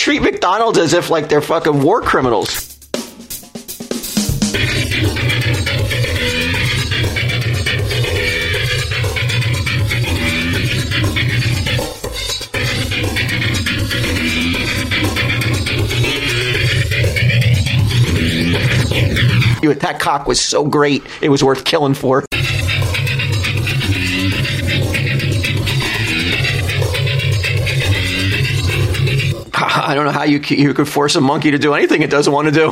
treat McDonald's as if like they're fucking war criminals. That cock was so great, it was worth killing for. I don't know how you you could force a monkey to do anything it doesn't want to do.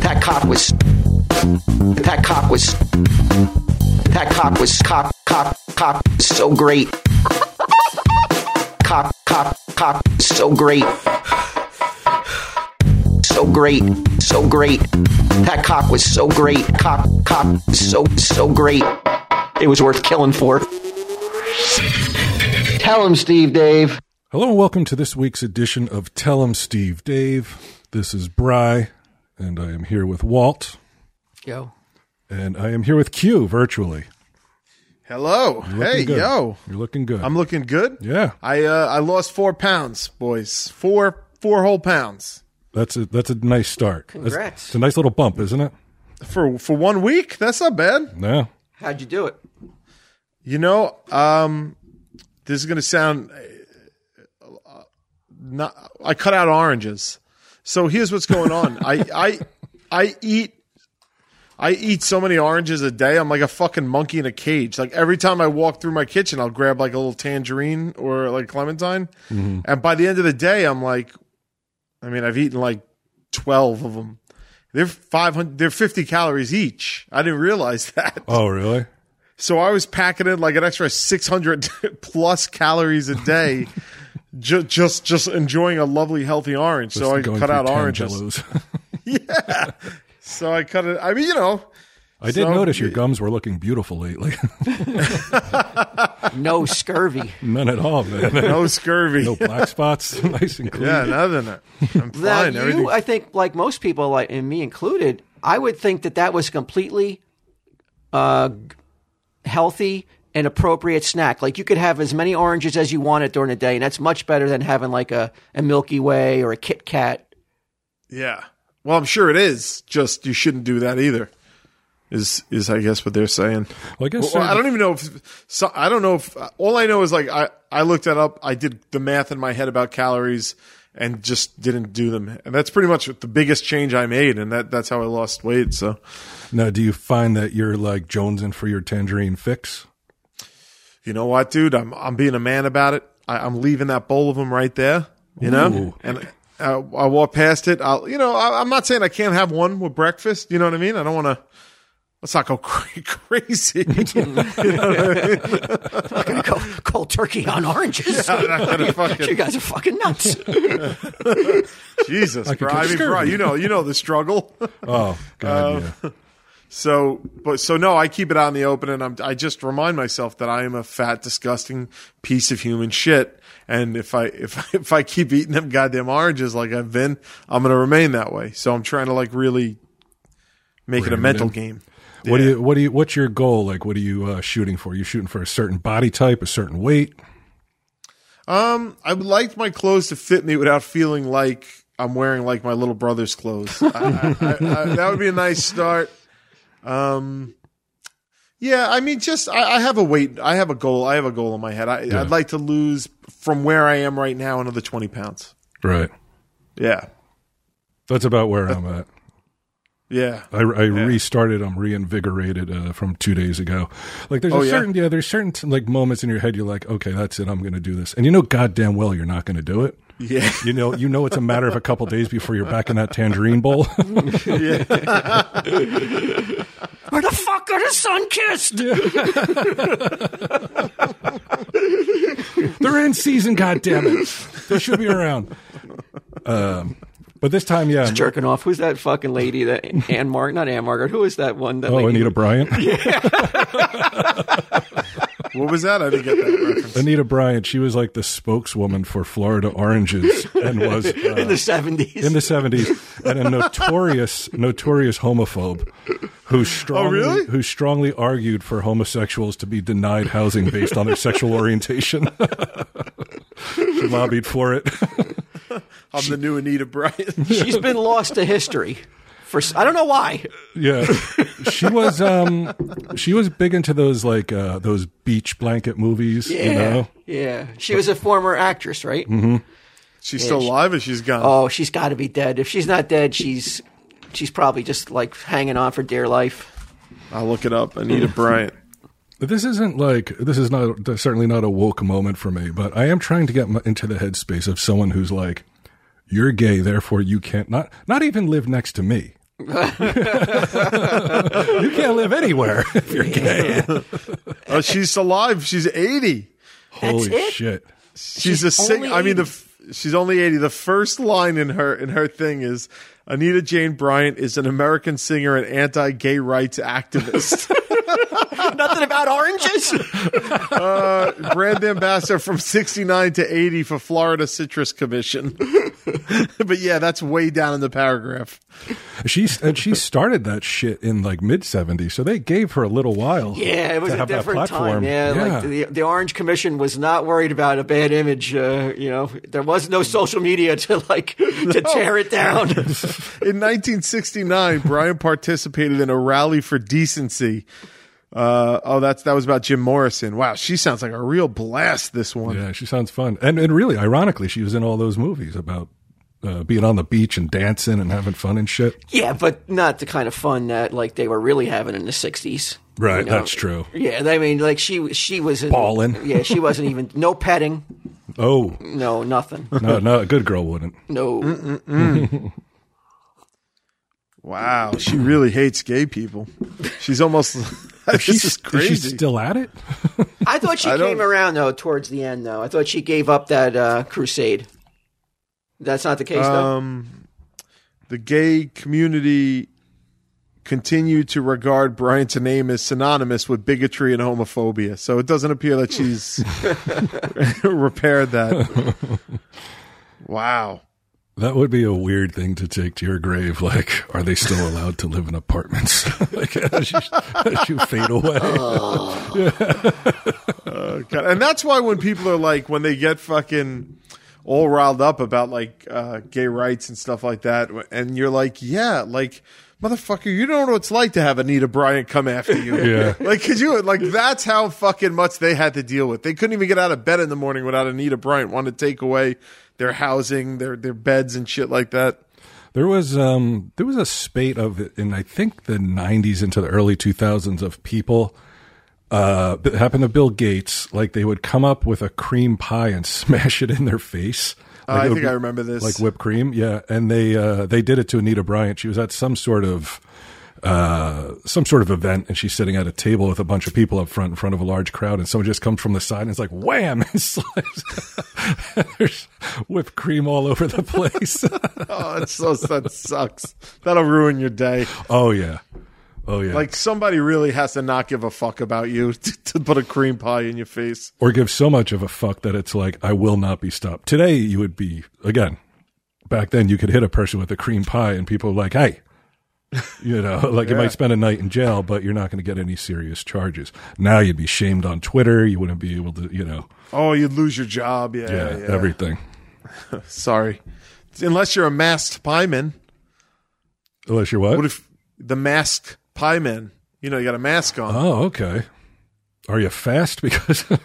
That cock was. That cock was. That cock was cock cock cock so great. Cock cock cock so great. So great, so great. That cock was so great. Cock cock so so great. It was worth killing for. Tell him, Steve Dave. Hello and welcome to this week's edition of Tell 'Em Steve-Dave. This is Bry, and I am here with Walt, Yo. and I am here with Q virtually. Hello. Hey, good. yo. You're looking good. I'm looking good. yeah, I uh, I lost four pounds, boys. Four four whole pounds that's a that's a nice start. That's- Congrats. it's a nice little bump, isn't it? for for one week. That's not bad. Yeah. How'd you do it? You know, um, this is gonna sound. uh, Not, I cut out oranges. So here's what's going on. I I I eat. I eat so many oranges a day. I'm like a fucking monkey in a cage. Like every time I walk through my kitchen, I'll grab like a little tangerine or like clementine, and by the end of the day, I'm like, I mean, I've eaten like twelve of them. They're five hundred. They're fifty calories each. I didn't realize that. Oh, really? So I was packing in like an extra 600 plus calories a day, ju- just just enjoying a lovely healthy orange. so I cut out oranges. Yeah. So I cut it. I mean, you know, I did So- notice your gums were looking beautiful lately. No scurvy. None at all, man. no scurvy. no black spots, nice and clean. Yeah, other than that, I'm fine. You, I think, like most people, like and me included, I would think that that was completely uh, healthy and appropriate snack. Like you could have as many oranges as you wanted during the day, and that's much better than having like a, a Milky Way or a Kit Kat. yeah. Well, I'm sure it is. Just you shouldn't do that either. Is is I guess what they're saying. Well, I guess Well, I don't even know if so, I don't know if all I know is like I I looked that up. I did the math in my head about calories and just didn't do them. And that's pretty much the biggest change I made and that that's how I lost weight. So, Now, do you find that you're like jonesing for your tangerine fix? you know what, dude? I'm I'm being a man about it. I, I'm leaving that bowl of them right there, you know? Ooh. And I, I walk past it. I'll, you know, I, I'm not saying I can't have one with breakfast. You know what I mean? I don't want to, let's not go cra- crazy. I'm gonna go cold turkey on oranges. I'm not gonna fucking- you guys are fucking nuts. Jesus, could bro. I mean, bro, you know, you know the struggle. Oh, God, uh, yeah. So, but so no, I keep it out in the open, and I'm, I just remind myself that I am a fat, disgusting piece of human shit. And if I if if I keep eating them goddamn oranges like I've been, I'm gonna remain that way. So I'm trying to like really make it a Rein it mental in. game. What do you? What do you? What's your goal? Like, what are you uh, shooting for? you shooting for a certain body type, a certain weight? Um, I would like my clothes to fit me without feeling like I'm wearing like my little brother's clothes. I, I, I, that would be a nice start. Um, yeah, I mean, just I, I have a weight. I have a goal. I have a goal in my head. I, I'd like to lose from where I am right now another twenty pounds. Right. Yeah, That's about where I'm at. Yeah, I, I restarted. I'm reinvigorated uh, from two days ago. Like there's Oh, a certain yeah. There's certain like moments in your head. You're like, okay, that's it. I'm going to do this, and you know, goddamn well, you're not going to do it. yeah. You know, you know, it's a matter of a couple days before you're back in that tangerine bowl. Where the fuck are the Sunkist? They're in season. goddamn it, they should be around. Um, but this time, yeah. Jerking off. Who's that fucking lady? That Ann Mark, not Ann Margaret. Who is that one? That Oh, lady? Anita Bryant. What was that? I didn't get that reference. Anita Bryant, she was like the spokeswoman for Florida Oranges and was uh, in the seventies. in the 70s and a notorious notorious homophobe who strongly really? who strongly argued for homosexuals to be denied housing based on their sexual orientation. she lobbied for it. I'm the new Anita Bryant. She's been lost to history. For s- I don't know why. Yeah. She was um she was big into those like uh those beach blanket movies, Yeah, you know. yeah. She was a former actress, right? Mm-hmm. She's still she- alive or she's gone? Oh, she's got to be dead. If she's not dead, she's she's probably just like hanging on for dear life. I'll look it up. Anita Bryant. This isn't like this is not certainly not a woke moment for me, but I am trying to get into the headspace of someone who's like, "You're gay, therefore you can't not not even live next to me. you can't live anywhere if you're gay." Oh, she's alive. She's 80. Holy it? shit! She's, a sing. I mean, the f- she's only 80. The first line in her in her thing is Anita Jane Bryant is an American singer and anti-gay rights activist. Nothing about oranges. brand ambassador from 69 to 80 for Florida Citrus Commission. but yeah, that's way down in the paragraph. She and she started that shit in like mid '70s, so they gave her a little while. Yeah, it was to a different time. platform. Yeah, like the the Orange Commission was not worried about a bad image. Uh, you know, there was no social media to like to tear it down. In 1969, Bryant participated in a rally for decency. Uh, oh, that's that was about Jim Morrison. Wow, she sounds like a real blast. This one. Yeah, she sounds fun. And and really, ironically, she was in all those movies about uh, being on the beach and dancing and having fun and shit. yeah, but not the kind of fun that like they were really having in the '60s. Right, You know? that's true. Yeah, I mean, like she she was in, Ballin'. Yeah, she wasn't even no petting, Oh, no nothing, no, no, a good girl wouldn't. no. Wow, she really hates gay people. She's almost. this She's is crazy. Is she still at it? I thought she I don't- came around though towards the end. Though I thought she gave up that uh, crusade. That's not the case though. um, the gay community continued to regard Bryant's name as synonymous with bigotry and homophobia. So it doesn't appear that she's repaired that. Wow. That would be a weird thing to take to your grave. Like, are they still allowed to live in apartments? like, as you, as you fade away. God. And that's why when people are like, when they get fucking all riled up about like uh, gay rights and stuff like that, and you're like, yeah, like, motherfucker, you don't know what it's like to have Anita Bryant come after you. Yeah. Like, could you, like, that's how fucking much they had to deal with. They couldn't even get out of bed in the morning without Anita Bryant wanting to take away their housing, their, their beds and shit like that. There was um there was a spate of in I think the 90s into the early 2000s of people uh that happened to Bill Gates like they would come up with a cream pie and smash it in their face. Like Uh, I think be- I remember this. Like whipped cream, yeah. And they uh they did it to Anita Bryant. She was at some sort of uh some sort of event and she's sitting at a table with a bunch of people up front in front of a large crowd and someone just comes from the side and it's like wham and slides there's whipped cream all over the place oh, it's so, that sucks. That'll ruin your day. oh yeah oh yeah Like, somebody really has to not give a fuck about you to, to put a cream pie in your face. or give so much of a fuck that it's like I will not be stopped. Today you would be again. Back then you could hit a person with a cream pie and people are like, "Hey." You know, like you might spend a night in jail, but you're not going to get any serious charges. Now you'd be shamed on Twitter. You wouldn't be able to, you know, Oh, you'd lose your job. Yeah, yeah, yeah. everything. Sorry. Unless you're a masked pieman. Unless you're what? What if the masked pieman? You know, you got a mask on. oh, okay. Are you fast? Because, like,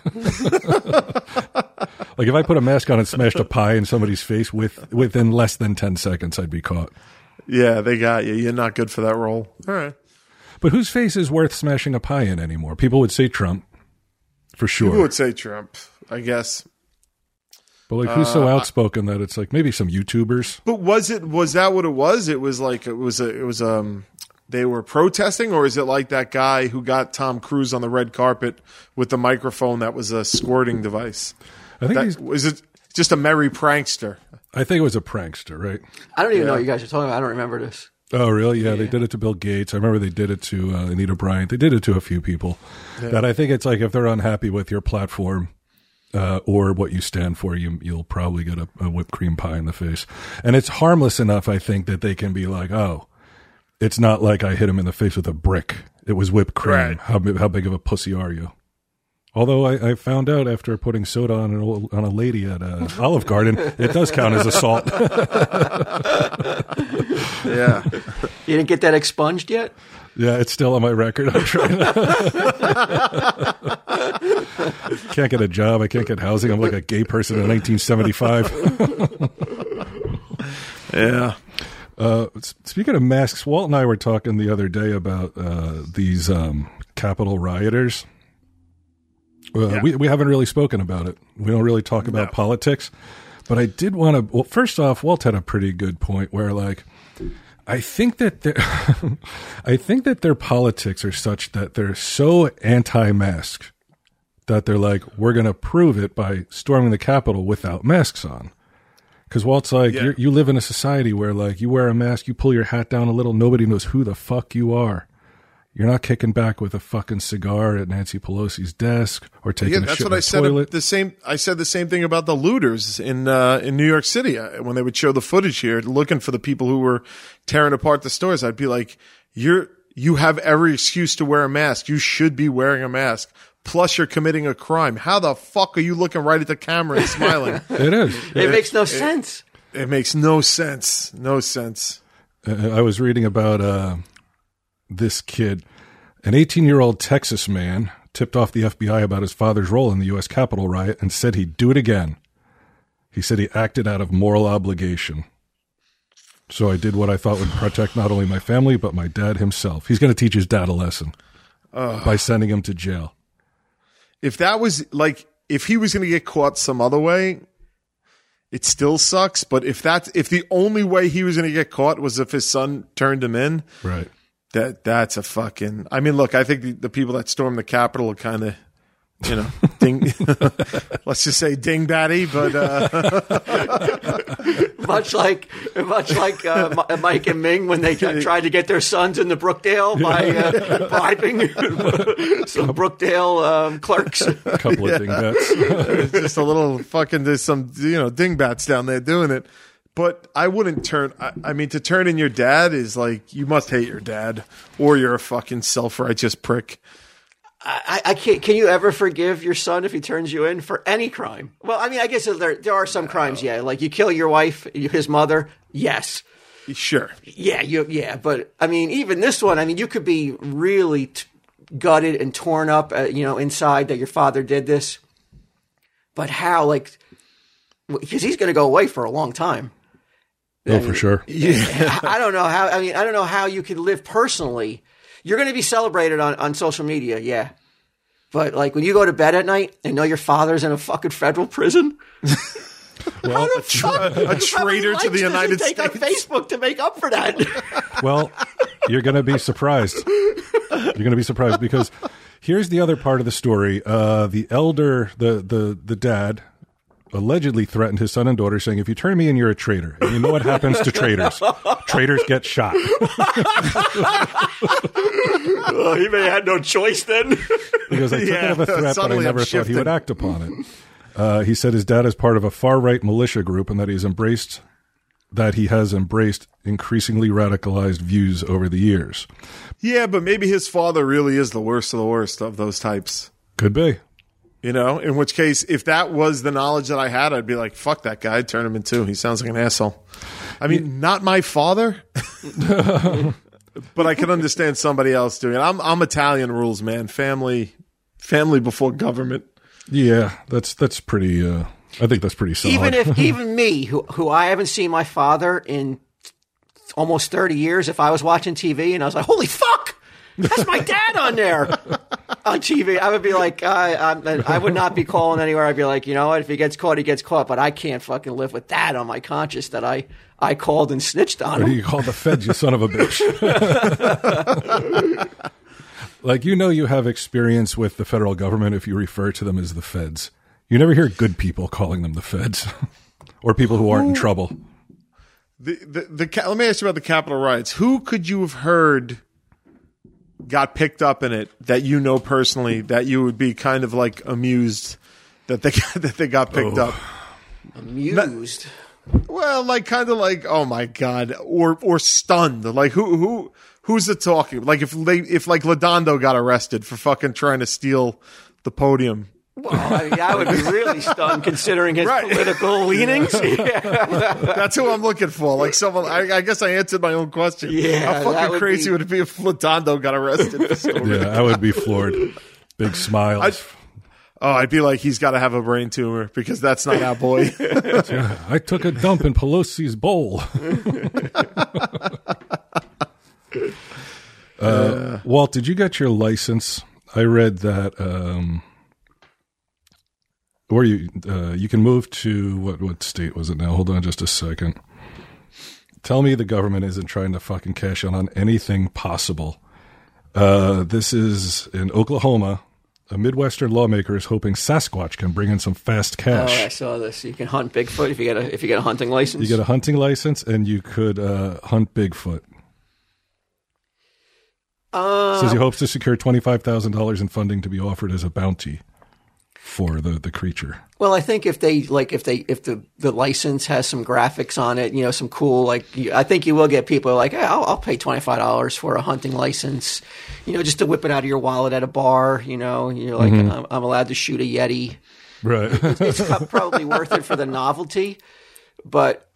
if I put a mask on and smashed a pie in somebody's face with within less than ten seconds, I'd be caught. Yeah, they got you. You're not good for that role. All right. But whose face is worth smashing a pie in anymore? People would say Trump, for sure. People would say Trump, I guess. but like, who's Uh, so outspoken that it's like maybe some YouTubers? But was it was that what it was? It was like it was a it was um they were protesting, or is it like that guy who got Tom Cruise on the red carpet with the microphone that was a squirting device? I think That, he's. was it just a merry prankster? I think it was a prankster, right? I don't even know what you guys are talking about. I don't remember this. Oh, really? Yeah, they did it to Bill Gates. I remember they did it to uh, Anita Bryant. They did it to a few people. That I think it's like if they're unhappy with your platform uh, or what you stand for, you you'll probably get a, a whipped cream pie in the face. And it's harmless enough, I think, that they can be like, oh, it's not like I hit him in the face with a brick. It was whipped cream. Right. How how big of a pussy are you? Although I, I found out after putting soda on an old, on a lady at uh, Olive Garden, it does count as assault. Yeah. You didn't get that expunged yet? Yeah, it's still on my record. I'm trying. can't get a job. I can't get housing. I'm like a gay person in 1975. yeah. Uh, speaking of masks, Walt and I were talking the other day about uh, these um, Capitol rioters. Uh, Yeah. we, we haven't really spoken about it. We don't really talk about No. politics. But I did want to. Well, first off, Walt had a pretty good point where, like, I think that their, I think that their politics are such that they're so anti-mask that they're like, we're going to prove it by storming the Capitol without masks on. Because Walt's like, Yeah. you're, you live in a society where like you wear a mask, you pull your hat down a little, nobody knows who the fuck you are. You're not kicking back with a fucking cigar at Nancy Pelosi's desk or taking Yeah, a that's shit what in I the said. toilet. The same. I said the same thing about the looters in uh, in New York City uh, when they would show the footage here, looking for the people who were tearing apart the stores. I'd be like, "You're you have every excuse to wear a mask. You should be wearing a mask. Plus, you're committing a crime. How the fuck are you looking right at the camera and smiling? it is. It makes no sense. it makes no sense. No sense. Uh, I was reading about uh, this kid, an 18 year old Texas man, tipped off the FBI about his father's role in the U.S. Capitol riot and said he'd do it again. He said he acted out of moral obligation. So I did what I thought would protect not only my family, but my dad himself. He's going to teach his dad a lesson by sending him to jail. if that was like if he was going to get caught some other way it still sucks but if that's if the only way he was going to get caught was if his son turned him in Right. That that's a fucking i mean look i think the, the people that stormed the capitol are kind of you know ding let's just say ding batty but uh Much like, much like uh, Mike and Ming when they tried to get their sons into Brookdale by uh, bribing some Brookdale um, clerks. A couple of dingbats. just a little fucking there's some you know dingbats down there doing it but i wouldn't turn I, I mean to turn in your dad is like you must hate your dad or you're a fucking self-righteous prick I, I can't. Can you ever forgive your son if he turns you in for any crime? Well, I mean, I guess there there are some crimes. Yeah, like you kill your wife, his mother. Yes, sure yeah, you yeah. But I mean, even this one. I mean, you could be really t- gutted and torn up, uh, you know, inside that your father did this. But how? Like, because he's going to go away for a long time. Oh, for sure. I I don't know how. I mean, I don't know how you can live personally. You're going to be celebrated on, on social media, yeah. But like when you go to bed at night and know your father's in a fucking federal prison, Well, a, tra- a traitor to the united take states on Facebook to make up for that. Well, you're going to be surprised. You're going to be surprised because here's the other part of the story. Uh, the elder, the the the dad, allegedly threatened his son and daughter, saying, "If you turn me in, you're a traitor." And you know what happens to traitors? traitors get shot. oh, he may have had no choice then. He goes, "I took Yeah, it of a threat, but I never thought he would act upon it." Uh, he said his dad is part of a far right militia group and that he's embraced that he has embraced increasingly radicalized views over the years. yeah but maybe his father really is the worst of the worst of those types Could be. You know in which case if that was the knowledge that i had i'd be like fuck that guy turn him in two he sounds like an asshole i mean not my father but i can understand somebody else doing it i'm, I'm italian rules man family family before government Yeah, that's that's pretty. Uh, I think that's pretty solid. even if even me, who who I haven't seen my father in almost thirty years, if I was watching TV and I was like, "Holy fuck!" That's my dad on there on TV. I would be like, I, I, I would not be calling anywhere. I'd be like, you know what? If he gets caught, he gets caught. But I can't fucking live with that on my conscience that I, I called and snitched on him. You call the feds, you son of a bitch. like you know, you have experience with the federal government if you refer to them as the feds. You never hear good people calling them the feds, or people who aren't in trouble. The, the, the, let me ask you about the Capitol riots. Who could you have heard got picked up in it that you know personally that you would be kind of like amused that they that they got picked up? Amused. Well, like kind of like oh my god, or or stunned. Like who who who's it talking? Like if they if like Ladondo got arrested for fucking trying to steal the podium. Well, I, mean, I would be really stunned considering his Right. political leanings. Yeah. That's who I'm looking for. Like someone, I, I guess I answered my own question. Yeah, how fucking would crazy be- would it be if Ladondo got arrested? for stealing Yeah, I would be floored. Big smile. Oh, I'd be like, he's got to have a brain tumor because that's not our boy. I took a dump in Pelosi's bowl. uh, Walt, did you get your license? I read that, um, or you uh, you can move to what what state was it now? Hold on, just a second. Tell me the government isn't trying to fucking cash in on anything possible. Uh, this is in Oklahoma. A Midwestern lawmaker is hoping Sasquatch can bring in some fast Oh, cash. I saw this. You can hunt Bigfoot if you get a if you get a hunting license. You get a hunting license and you could uh, hunt Bigfoot. uh, Says he hopes to secure twenty five thousand dollars in funding to be offered as a bounty for the, the creature. well, I think if they like if they if the the license has some graphics on it, you know, some cool like you, I think you will get people like, hey, I'll, I'll pay twenty five dollars for a hunting license, you know, just to whip it out of your wallet at a bar. You know, you're like, mm-hmm. I'm, I'm allowed to shoot a yeti. Right. it's probably worth it for the novelty, but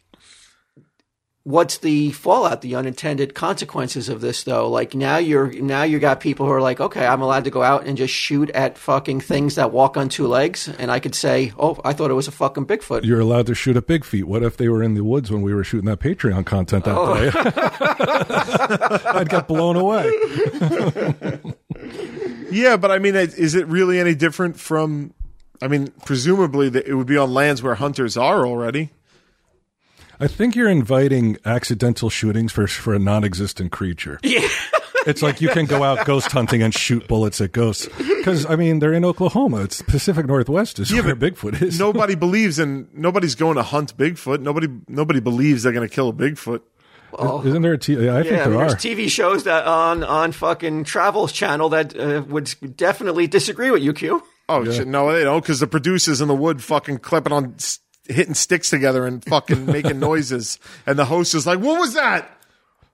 what's the fallout, the unintended consequences of this though? Like now you're now you got people who are like, okay, I'm allowed to go out and just shoot at fucking things that walk on two legs, and I could say, oh, I thought it was a fucking Bigfoot. You're allowed to shoot at big feet. What if they were in the woods when we were shooting that Patreon content that Oh. day? I'd get blown away. yeah, but I mean, is it really any different from? I mean, presumably that it would be on lands where hunters are already. I think you're inviting accidental shootings for for a non-existent creature. Yeah. It's like you can go out ghost hunting and shoot bullets at ghosts because I mean they're in Oklahoma. It's Pacific Northwest is yeah, where Bigfoot is. Nobody believes in. Nobody's going to hunt Bigfoot. Nobody. Nobody believes they're going to kill a Bigfoot. Isn't there a T? Yeah, I think Yeah, there there's are. TV shows that on on fucking Travel's channel that uh, would definitely disagree with you, Q. Oh shit! No, they don't, because the producers in the wood fucking clipping on, s- hitting sticks together and fucking making noises, and the host is like, "What was that?"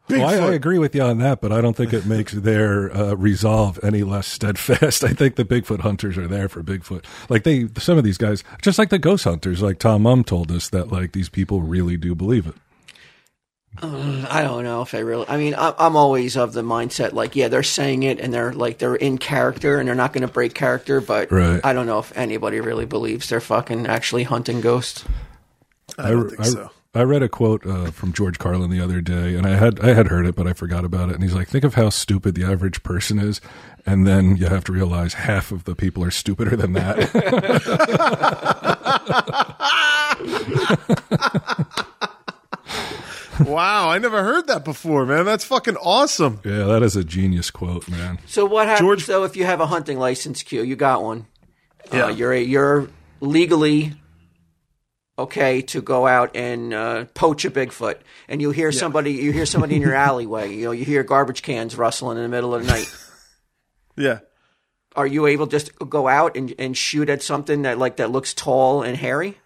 Well, I, I agree with you on that, but I don't think it makes their uh, resolve any less steadfast. I think the Bigfoot hunters are there for Bigfoot. Like they, some of these guys, just like the ghost hunters, like Tom Mum told us that like these people really do believe it. I don't know if I really. I mean, I- I'm always of the mindset like, yeah, they're saying it and they're like they're in character and they're not going to break character, but Right. I don't know if anybody really believes they're fucking actually hunting ghosts. I don't think I, so. I read a quote uh, from George Carlin the other day, and I had I had heard it, but I forgot about it. And he's like, "Think of how stupid the average person is, and then you have to realize half of the people are stupider than that." Wow, I never heard that before, man. That's fucking awesome. yeah, that is a genius quote, man. So what happens George- though if you have a hunting license? Q, you got one. Yeah. Uh, you're a, you're legally okay to go out and uh, poach a Bigfoot, and you hear somebody you hear somebody in your alleyway. You know, you hear garbage cans rustling in the middle of the night. Yeah. Are you able just to go out and, and shoot at something that like that looks tall and hairy,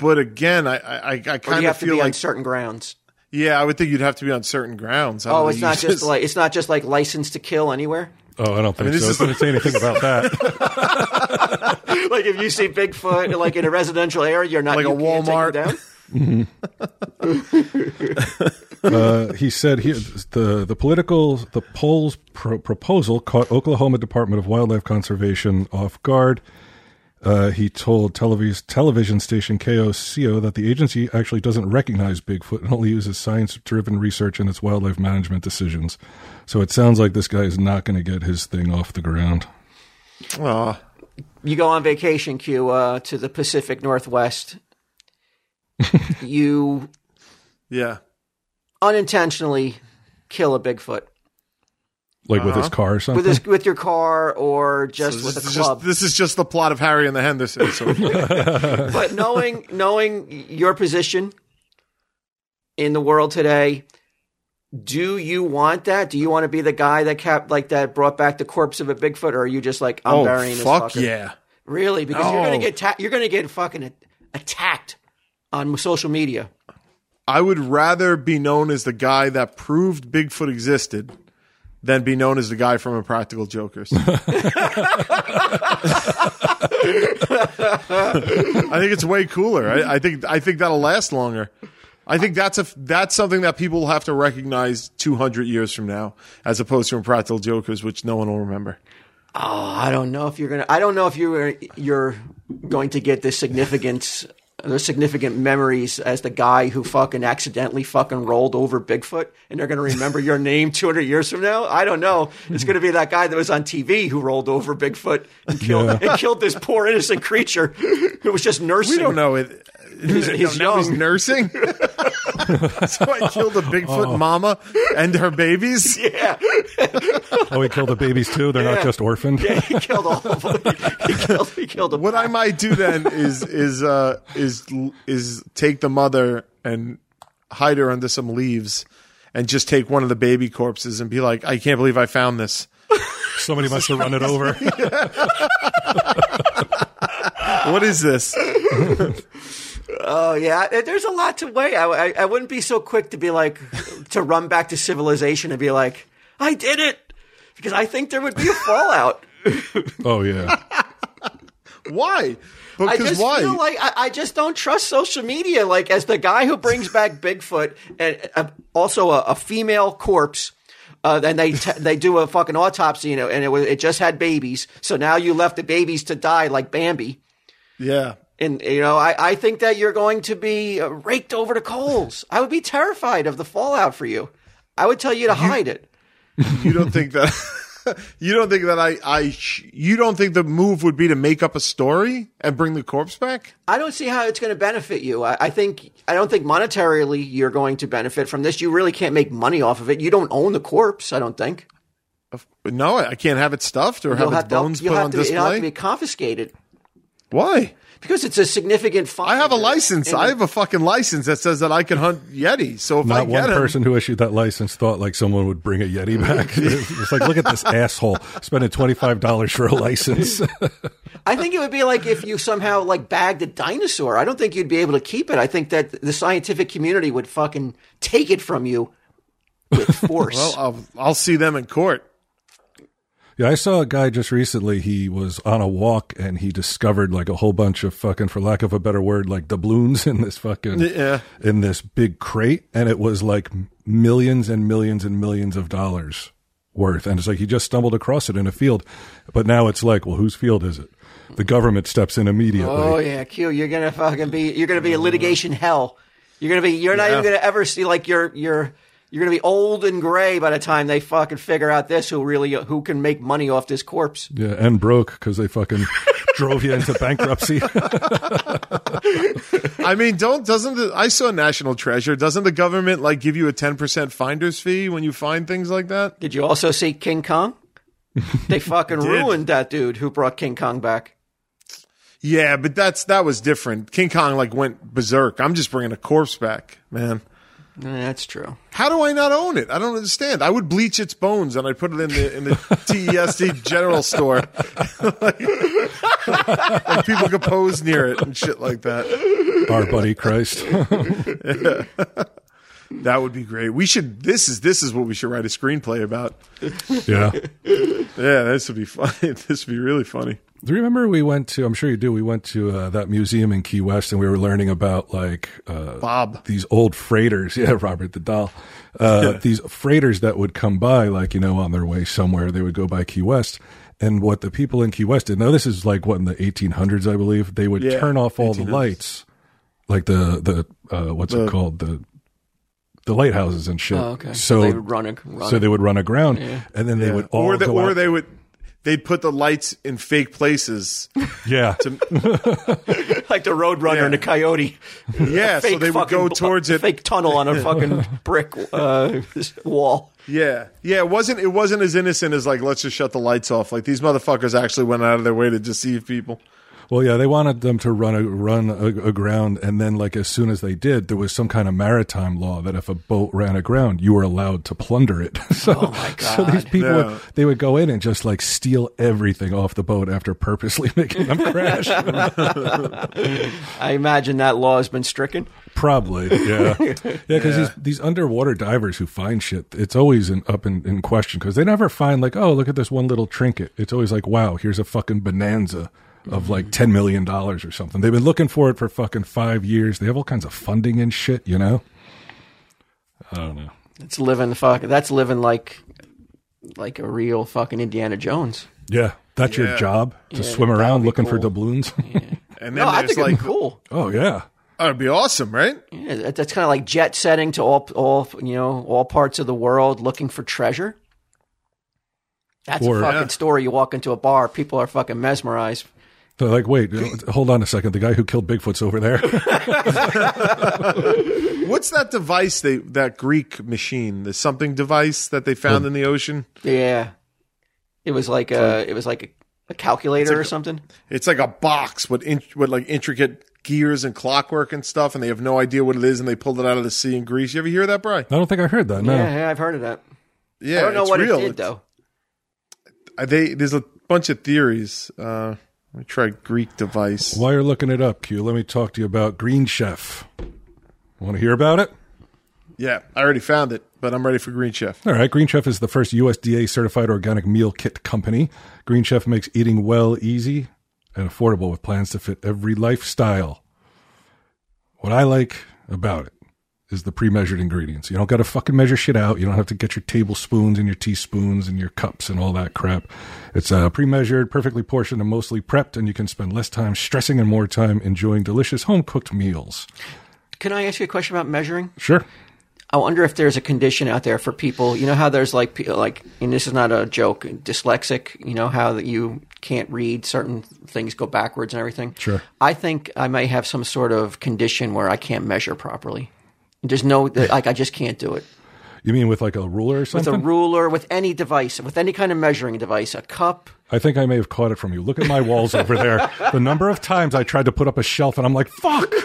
But again, I I, I or do kind you of have to feel be on like certain grounds? yeah, I would think you'd have to be on certain grounds. Oh, it's not just like it's not just like license to kill anywhere. Oh, I don't think mean, so. is- It didn't say anything about that. like if you see Bigfoot like in a residential area, you're not Like a you can't take Walmart. him down. Uh, he said he, the the political the polls pro- proposal caught Oklahoma Department of Wildlife Conservation off guard. Uh, he told televis- television station KOCO that the agency actually doesn't recognize Bigfoot and only uses science driven research in its wildlife management decisions. So it sounds like this guy is not going to get his thing off the ground. Aw. you go on vacation, Q, uh, to the Pacific Northwest. you yeah. unintentionally kill a Bigfoot Like with his uh-huh. car or something. with this, with your car or just This with a is club. just this is just the plot of Harry and the Henderson. So but knowing knowing your position, in the world today. Do you want that? Do you want to be the guy that kept like that brought back the corpse of a Bigfoot, or are you just like I'm Oh, burying this fuck fucker? yeah. Really? Because you're gonna No. get ta- you're gonna get fucking a- attacked on social media. I would rather be known as the guy that proved Bigfoot existed than be known as the guy from Impractical Jokers. I think it's way cooler. I, I think I think that'll last longer. I think that's a that's something that people will have to recognize 200 years from now, as opposed to Impractical Jokers, which no one will remember. Oh, I don't know if you're gonna. I don't know if you're you're going to get the significance, the significant memories as the guy who fucking accidentally fucking rolled over Bigfoot, and they're gonna remember your name 200 years from now. I don't know. It's gonna be that guy that was on TV who rolled over Bigfoot and killed Yeah. and killed this poor innocent creature who was just nursing. We don't know it. He's- he's now he's nursing. so I killed a Bigfoot mama and her babies. Yeah, Oh, he killed the babies too. They're not just orphaned. yeah, he killed all of them. He killed. He killed them. What I might do then is is uh, is is take the mother and hide her under some leaves, and just take one of the baby corpses and be like, I can't believe I found this. Somebody must have run it over. What is this? Oh yeah, there's a lot to weigh. I, I, I wouldn't be so quick to be like to run back to civilization and be like, I did it, because I think there would be a fallout. Oh yeah. Why? I Because just why? feel like I, I just don't trust social media. Like as the guy who brings back Bigfoot and uh, also a, a female corpse. Uh, then they t- they do a fucking autopsy, you know, and it was it just had babies. So now you left the babies to die like Bambi. yeah. And you know, I, I think that you're going to be uh, raked over the coals. I would be terrified of the fallout for you. I would tell you to hide it. You don't think that? you don't think that I I you don't think the move would be to make up a story and bring the corpse back? I don't see how it's going to benefit you. I, I think I don't think monetarily you're going to benefit from this. You really can't make money off of it. You don't own the corpse. I don't think. No, I can't have it stuffed or have its have to, bones put on to, be, it'll have to be confiscated Why? Because it's a significant fine. I have a license. I have a fucking license that says that I can hunt Yeti. So if I Not get one him, person who issued that license thought like someone would bring a Yeti back. it's like, look at this asshole spending twenty five dollars for a license. I think it would be like if you somehow like bagged a dinosaur. I don't think you'd be able to keep it. I think that the scientific community would fucking take it from you with force. well, I'll, I'll see them in court. Yeah, I saw a guy just recently. He was on a walk and he discovered like a whole bunch of fucking, for lack of a better word, like doubloons in this fucking Yeah. in this big crate, and it was like millions and millions and millions of dollars worth. And it's like he just stumbled across it in a field, but now it's like, well, whose field is it? The government steps in immediately. Oh yeah, Q. You're gonna fucking be. You're gonna be in litigation hell. You're gonna be. You're not even gonna ever see like you're you're you're gonna be old and gray by the time they fucking figure out this. Who really who can make money off this corpse? Yeah, and broke because they fucking drove you into bankruptcy. I mean, don't doesn't the, I saw National Treasure? Doesn't the government like give you a ten percent finder's fee when you find things like that? Did you also see King Kong? They fucking ruined that dude who brought King Kong back. Yeah, but that's that was different. King Kong like went berserk. I'm just bringing a corpse back, man. That's true. How do I not own it? I don't understand. I would bleach its bones and I'd put it in the in the TESD general store. like, like people could pose near it and shit like that. Our buddy Christ. That would be great. We should. This is this is what we should write a screenplay about. yeah. Yeah, this would be funny. This would be really funny. Do you remember we went to? I'm sure you do. We went to uh, that museum in Key West, and we were learning about like uh, Bob. these old freighters. Yeah, Robert the doll. Uh, These freighters that would come by, like you know, on their way somewhere, they would go by Key West. And what the people in Key West did. Now, this is like what in the 1800s, I believe. They would Yeah, turn off all the lights, like the the uh, what's The- it called the the lighthouses and shit. Oh, okay. So they would run a, run so they would run aground, and then they Yeah. would all or the, go or out. they would they'd put the lights in fake places. yeah. like the Roadrunner Yeah. and the Coyote. Yeah, so they would fucking go bl- towards it. Fake tunnel on a fucking brick uh, wall. Yeah, yeah. It wasn't it wasn't as innocent as like let's just shut the lights off. Like these motherfuckers actually went out of their way to deceive people. Well, yeah, they wanted them to run a, run a- aground, and then like as soon as they did, there was some kind of maritime law that if a boat ran aground, you were allowed to plunder it. so, Oh, my so these people Yeah. would, they would go in and just like steal everything off the boat after purposely making them crash. I imagine that law has been stricken. Probably, yeah, yeah. Because these these underwater divers who find shit, it's always in, up in, in question because they never find like, oh, look at this one little trinket. It's always like, wow, here's a fucking bonanza of like ten million dollars or something. They've been looking for it for fucking five years. They have all kinds of funding and shit, you know. I don't know. It's living fuck. That's living like like a real fucking Indiana Jones. Yeah, that's your job to Yeah, swim that would around be looking for cool. doubloons. And then No, I there's think like, it'd be cool. oh yeah, oh, it'd be awesome, right? Yeah, that- that's kind of like jet setting to all all you know all parts of the world looking for treasure. That's Or- a fucking Yeah. story. You walk into a bar, people are fucking mesmerized. They're like, wait, hold on a second. The guy who killed Bigfoot's over there. What's that device they that Greek machine, the something device that they found in the ocean? Yeah, it was like a it was like a, a calculator or something. It's like a box with in, with like intricate gears and clockwork and stuff, and they have no idea what it is, and they pulled it out of the sea in Greece. You ever hear that, Brian? I don't think I heard that. No. Yeah, yeah, I've heard of that. Yeah, I don't know it's what real. it did It's- though. They there's a bunch of theories. Uh, let me try Greek device. While you're looking it up, Q, let me talk to you about Green Chef. Want to hear about it? Yeah, I already found it, but I'm ready for Green Chef. All right. Green Chef is the first USDA certified organic meal kit company. Green Chef makes eating well easy and affordable with plans to fit every lifestyle. What I like about it is the pre-measured ingredients. You don't got to fucking measure shit out. You don't have to get your tablespoons and your teaspoons and your cups and all that crap. It's uh, pre-measured, perfectly portioned, and mostly prepped, and you can spend less time stressing and more time enjoying delicious home-cooked meals. Can I ask you a question about measuring? Sure. I wonder if there's a condition out there for people. You know how there's like like, and this is not a joke. Dyslexic. You know how that you can't read certain things go backwards and everything. Sure. I think I may have some sort of condition where I can't measure properly. There's no like I just can't do it You mean with like a ruler or something? with a ruler, with any device, with any kind of measuring device, a cup. I think I may have caught it from you. Look at my walls over there. The number of times I tried to put up a shelf and I'm like, fuck.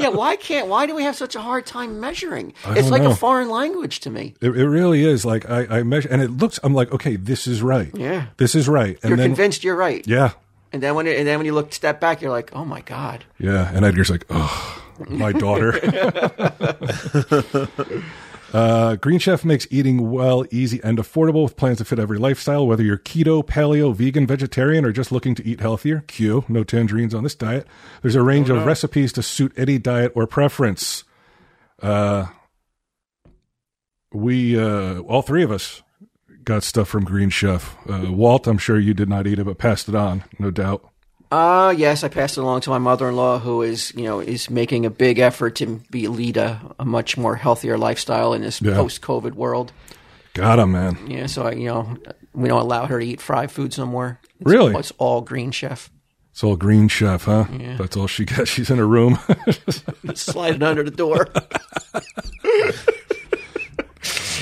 Yeah, why can't? Why do we have such a hard time measuring? It's like know. a foreign language to me. It, it really is. Like I, I measure and it looks, I'm like, okay, this is right. Yeah. This is right. And You're then, convinced you're right, yeah. and then when it, and then when you look step back, you're like, oh my god. Yeah. And Edgar's like, oh, my daughter. Uh, Green Chef makes eating well easy and affordable with plans to fit every lifestyle, whether you're keto, paleo, vegan, vegetarian, or just looking to eat healthier. Q, no tangerines on this diet. There's a range of recipes to suit any diet or preference. Uh, we, uh, all three of us got stuff from Green Chef. Uh, Walt, I'm sure you did not eat it, but passed it on, no doubt. Uh yes, I passed it along to my mother-in-law, who is you know is making a big effort to be lead a, a much more healthier lifestyle in this Yeah. post-COVID world. Got him, man. Yeah, so I, you know we don't allow her to eat fried foods no more. It's, Really? it's all Green Chef. It's all Green Chef, huh? That's all she gets. She's in her room. Slide it under the door.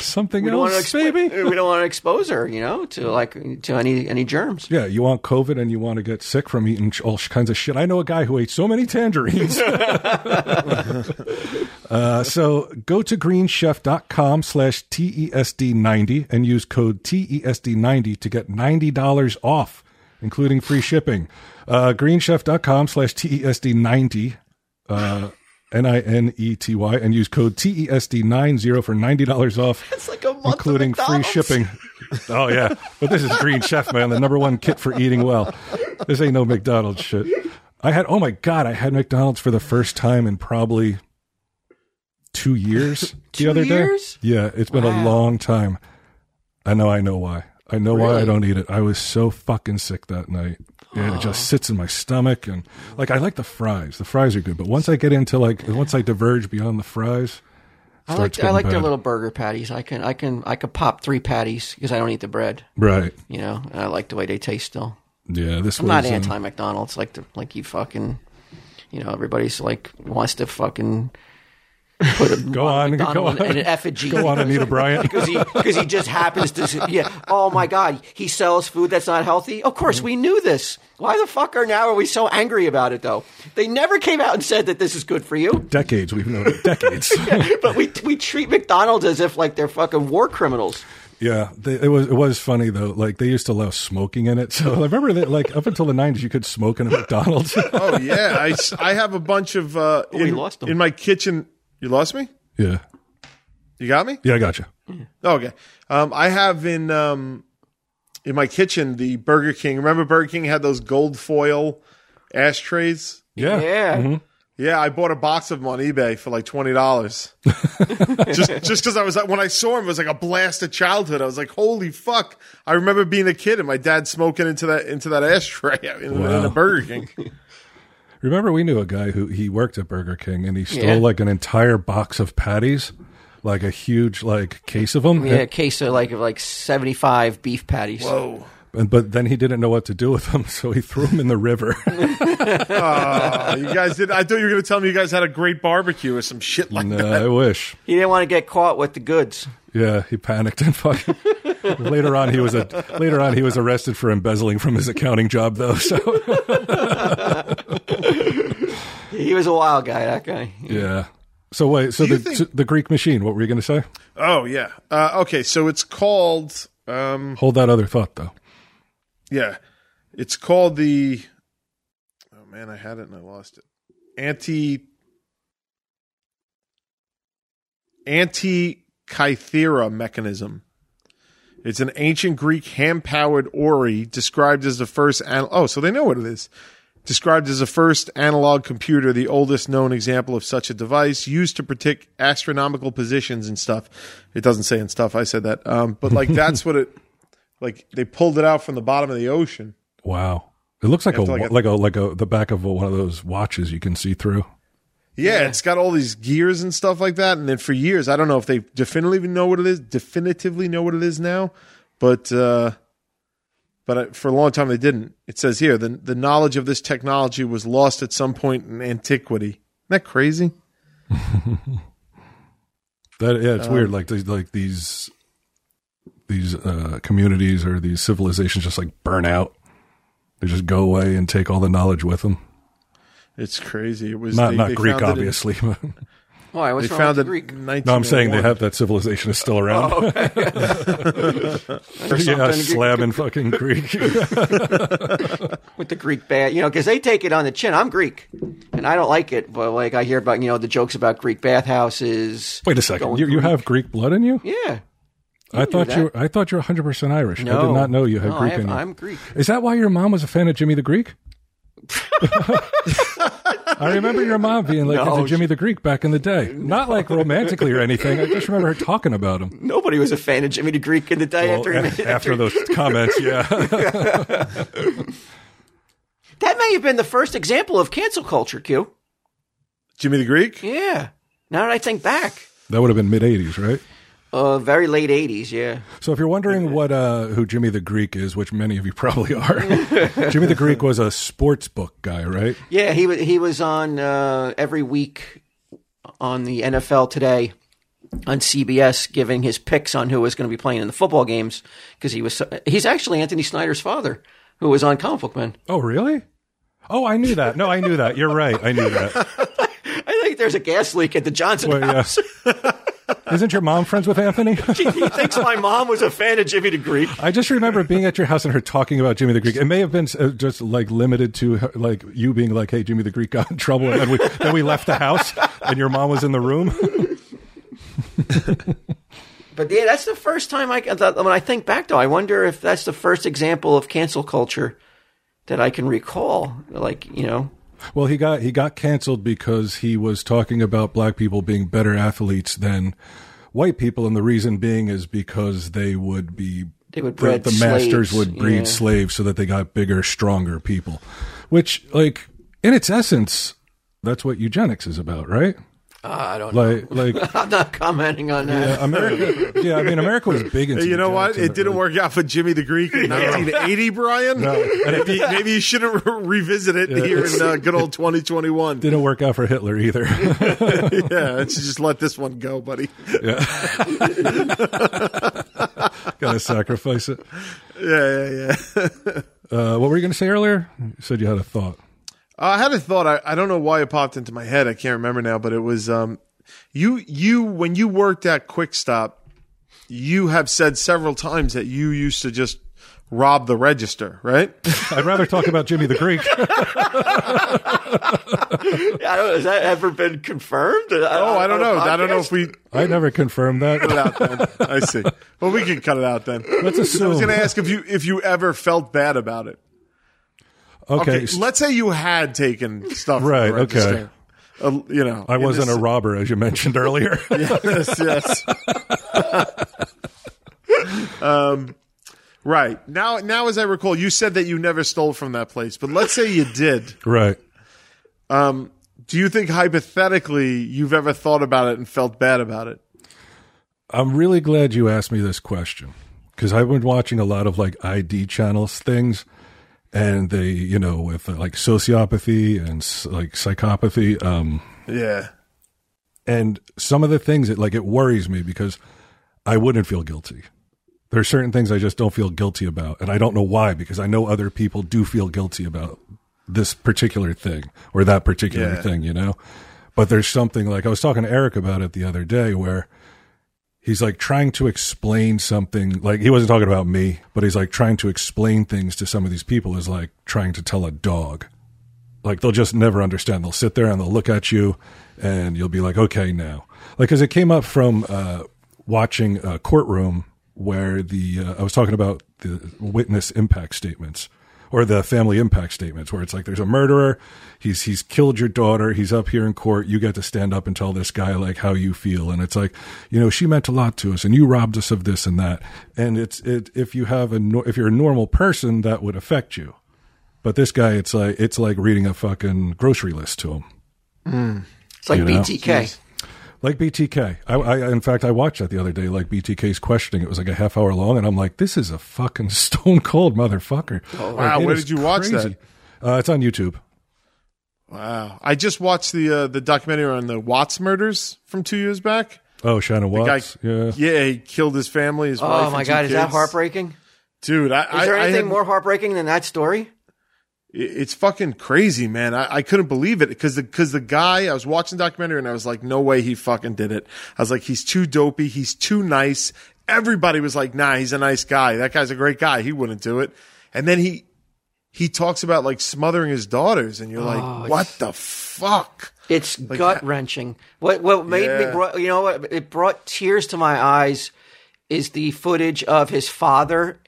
Something We don't want to else, baby. we don't want to expose her, you know, to like to any any germs. Yeah, you want COVID and you want to get sick from eating all kinds of shit. I know a guy who ate so many tangerines. uh, so go to greenchef.com slash TESD90 and use code TESD90 to get $90 off, including free shipping. Uh, greenchef.com slash TESD90. Uh, N-I-N-E-T-Y and use code TESD90 for $90 off It's like a month of including free shipping. Oh yeah, but this is Green Chef, man, the number one kit for eating well. This ain't no McDonald's shit. I had oh my god, I had McDonald's for the first time in probably two years the Two other years? day. Yeah, it's been a long time. I know, I know why. I know why I don't eat it. I was so fucking sick that night. It just sits in my stomach, and like I like the fries. The fries are good, but once I get into like once I diverge beyond the fries, I like I like their little burger patties. I can I can I could pop three patties because I don't eat the bread. right. You know, and I like the way they taste still. Yeah, this I'm was not um, anti McDonald's like the, like you fucking, you know, everybody's like wants to fucking put a Go on, Ronald go on. and an effigy. Go on, Anita Bryant. because he because he just happens to yeah. Oh my God, he sells food that's not healthy. Of course, we knew this. Why the fuck are now are we so angry about it though? They never came out and said that this is good for you. Decades we've known it. Decades. But we we treat McDonald's as if like they're fucking war criminals. Yeah, they, it was it was funny though. Like they used to allow smoking in it. So I remember that like up until the nineties, you could smoke in a McDonald's. Oh yeah, I, s- I have a bunch of uh, Oh, we in, lost 'em. in my kitchen. You lost me. yeah, You got me. yeah, I got you. Oh, okay. Um, I have in um, in my kitchen the Burger King. Remember Burger King had those gold foil ashtrays. Yeah, Yeah. Yeah, I bought a box of them on eBay for like twenty dollars. just just because I was like, when I saw them, it was like a blast of childhood. I was like, holy fuck! I remember being a kid and my dad smoking into that into that ashtray in, in Wow. a Burger King. Remember, we knew a guy who he worked at Burger King and he stole Yeah. like an entire box of patties, like a huge like case of them. Yeah, had a case of like of like seventy five beef patties. Whoa! And, but then he didn't know what to do with them, so he threw them in the river. Oh, you guys did. I thought you were going to tell me you guys had a great barbecue or some shit like no, that. I wish. He didn't want to get caught with the goods. Yeah, he panicked and fucking. later on, he was a, later on he was arrested for embezzling from his accounting job, though. So He was a wild guy. That guy. yeah. So wait, so the think- so the Greek machine. What were you going to say? Oh yeah. Uh, okay, so it's called. Um, Hold that other thought, though. yeah, it's called the. Oh man, I had it and I lost it. Anti. Antikythera mechanism. It's an ancient Greek hand-powered orrery described as the first. An- oh, so they know what it is. Described as the first analog computer, the oldest known example of such a device, used to predict astronomical positions and stuff. It doesn't say and stuff. I said that, um, but like that's what it. Like they pulled it out from the bottom of the ocean. Wow, it looks like a, have to, like like a a- like a the back of one of those watches you can see through. Yeah, it's got all these gears and stuff like that. And then for years, I don't know if they definitively know what it is, definitively know what it is now, but uh, but I- for a long time they didn't. It says here the the knowledge of this technology was lost at some point in antiquity. Isn't that crazy? That yeah, Um, it's weird. Like these like these these uh, communities or these civilizations just like burn out. They just go away and take all the knowledge with them. It's crazy. It was Not they- not they Greek, found it in- obviously. but- oh, Why? they wrong found with the Greek? no, I'm saying they have oh that civilization is still around. Oh, yeah, something. slamming fucking Greek. with the Greek bath, you know, because they take it on the chin. I'm Greek, and I don't like it, but like I hear about, you know, the jokes about Greek bathhouses. Wait a second, you, you have Greek blood in you? Yeah. I thought you. Were, I thought you were 100 percent Irish. I did not know you had No, Greek have- in you. I'm Greek. Is that why your mom was a fan of Jimmy the Greek? I remember your mom being like No, into Jimmy the Greek back in the day. Not like romantically or anything. I just remember her talking about him. Nobody was a fan of Jimmy the Greek in the day Well, after he a- made after those comments, yeah. That may have been the first example of cancel culture, Q. Jimmy the Greek. Yeah. Now that I think back, that would have been mid 80s, right? Uh, very late '80s. Yeah. So if you're wondering what uh, who Jimmy the Greek is, which many of you probably are, Jimmy the Greek was a sports book guy, right? Yeah, he was he was on uh, every week on the NFL Today on CBS, giving his picks on who was going to be playing in the football games because he was he's actually Anthony Snyder's father, who was on Comic Book Man. Oh, really? Oh, I knew that. No, I knew that. You're right. I knew that. I think there's a gas leak at the Johnson Well, yeah. house. Isn't your mom friends with Anthony? he thinks my mom was a fan of Jimmy the Greek. I just remember being at your house and her talking about Jimmy the Greek. It may have been uh, just like limited to her, like you being like, "Hey, Jimmy the Greek got in trouble," and then we then we left the house and your mom was in the room. But yeah, that's the first time I when I think back though, I wonder if that's the first example of cancel culture that I can recall. Like you know, Well, he got he got canceled because he was talking about black people being better athletes than white people, and the reason being is because they would be They would the, the masters would breed yeah. slaves so that they got bigger, stronger people. Which, like in its essence, that's what eugenics is about, right? Uh, I don't know. Like, like I'm not commenting on that. yeah, America. Yeah, I mean, America was big into. you know what? It didn't work out for Jimmy the Greek in 1980, Brian. Maybe, maybe you shouldn't re- revisit it here in uh, good old 2021. Didn't work out for Hitler either. Yeah, let's just let this one go, buddy. Yeah. Gotta sacrifice it. Yeah, yeah, yeah. Uh, what were you going to say earlier? You said you had a thought. I had a thought. I, I don't know why it popped into my head. I can't remember now, but it was um, you. You when you worked at Quick Stop, you have said several times that you used to just rob the register, right? I'd rather talk about Jimmy the Greek. I don't, has that ever been confirmed? Oh, I don't know. I don't know if we I never confirmed cut it that. out then. I see. Well, we can cut it out then. Let's I was going to ask if you if you ever felt bad about it. Okay, Okay, let's say you had taken stuff. Right, okay. Uh, you know, I wasn't this- a robber, as you mentioned earlier. yes, yes. um, right now, now as I recall, you said that you never stole from that place, but let's say you did. right. Do you think hypothetically you've ever thought about it and felt bad about it? I'm really glad you asked me this question because I've been watching a lot of like ID channels things, and they, you know, with uh, like sociopathy and like psychopathy. Um, Yeah, and some of the things it like it worries me because I wouldn't feel guilty. There are certain things I just don't feel guilty about, and I don't know why because I know other people do feel guilty about this particular thing or that particular Yeah. thing, you know. But there's something like I was talking to Eric about it the other day where he's like trying to explain something like he wasn't talking about me, but he's like trying to explain things to some of these people is like trying to tell a dog. Like they'll just never understand. They'll sit there and they'll look at you, and you'll be like, okay, now, like, because it came up from uh, watching a courtroom where the uh, I was talking about the witness impact statements or the family impact statements, where it's like there's a murderer, he's he's killed your daughter, he's up here in court, you get to stand up and tell this guy like how you feel, and it's like, you know, she meant a lot to us, and you robbed us of this and that, and it's it if you have a if you're a normal person, that would affect you. But this guy, it's like it's like reading a fucking grocery list to him, mm. It's like You know? BTK. Like BTK. I, I, in fact, I watched that the other day. Like BTK's questioning, it was like a half hour long, and I'm like, this is a fucking stone cold motherfucker. wow, Like, it where is did you watch crazy. Uh, it's on YouTube. wow. I just watched the uh, the documentary on the Watts murders from two years back. Oh, Shannon Guy, Watts. yeah. yeah, he killed his family, his wife. Oh and my two God, is that heartbreaking? dude? I, Is there I, I anything had- more heartbreaking than that story? It's fucking crazy, man. I, I couldn't believe it because the because the guy I was watching the documentary and I was like, no way he fucking did it. I was like, he's too dopey. He's too nice. Everybody was like, nah, he's a nice guy. That guy's a great guy. He wouldn't do it. And then he he talks about like smothering his daughters, and you're like, oh, what the fuck? It's gut wrenching. What what made Yeah. me brought, you know what it brought tears to my eyes is the footage of his father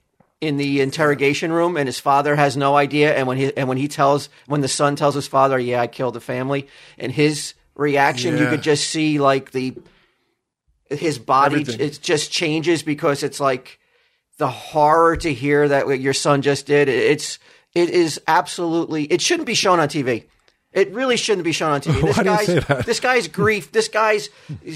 in the interrogation room and his father has no idea and when he and when he tells when the son tells his father yeah I killed the family and his reaction you could just see like the his body Everything. it just changes because it's like the horror to hear that what your son just did it's it is absolutely it shouldn't be shown on TV it really shouldn't be shown on TV. This Why guy's this guy's grief. This guy's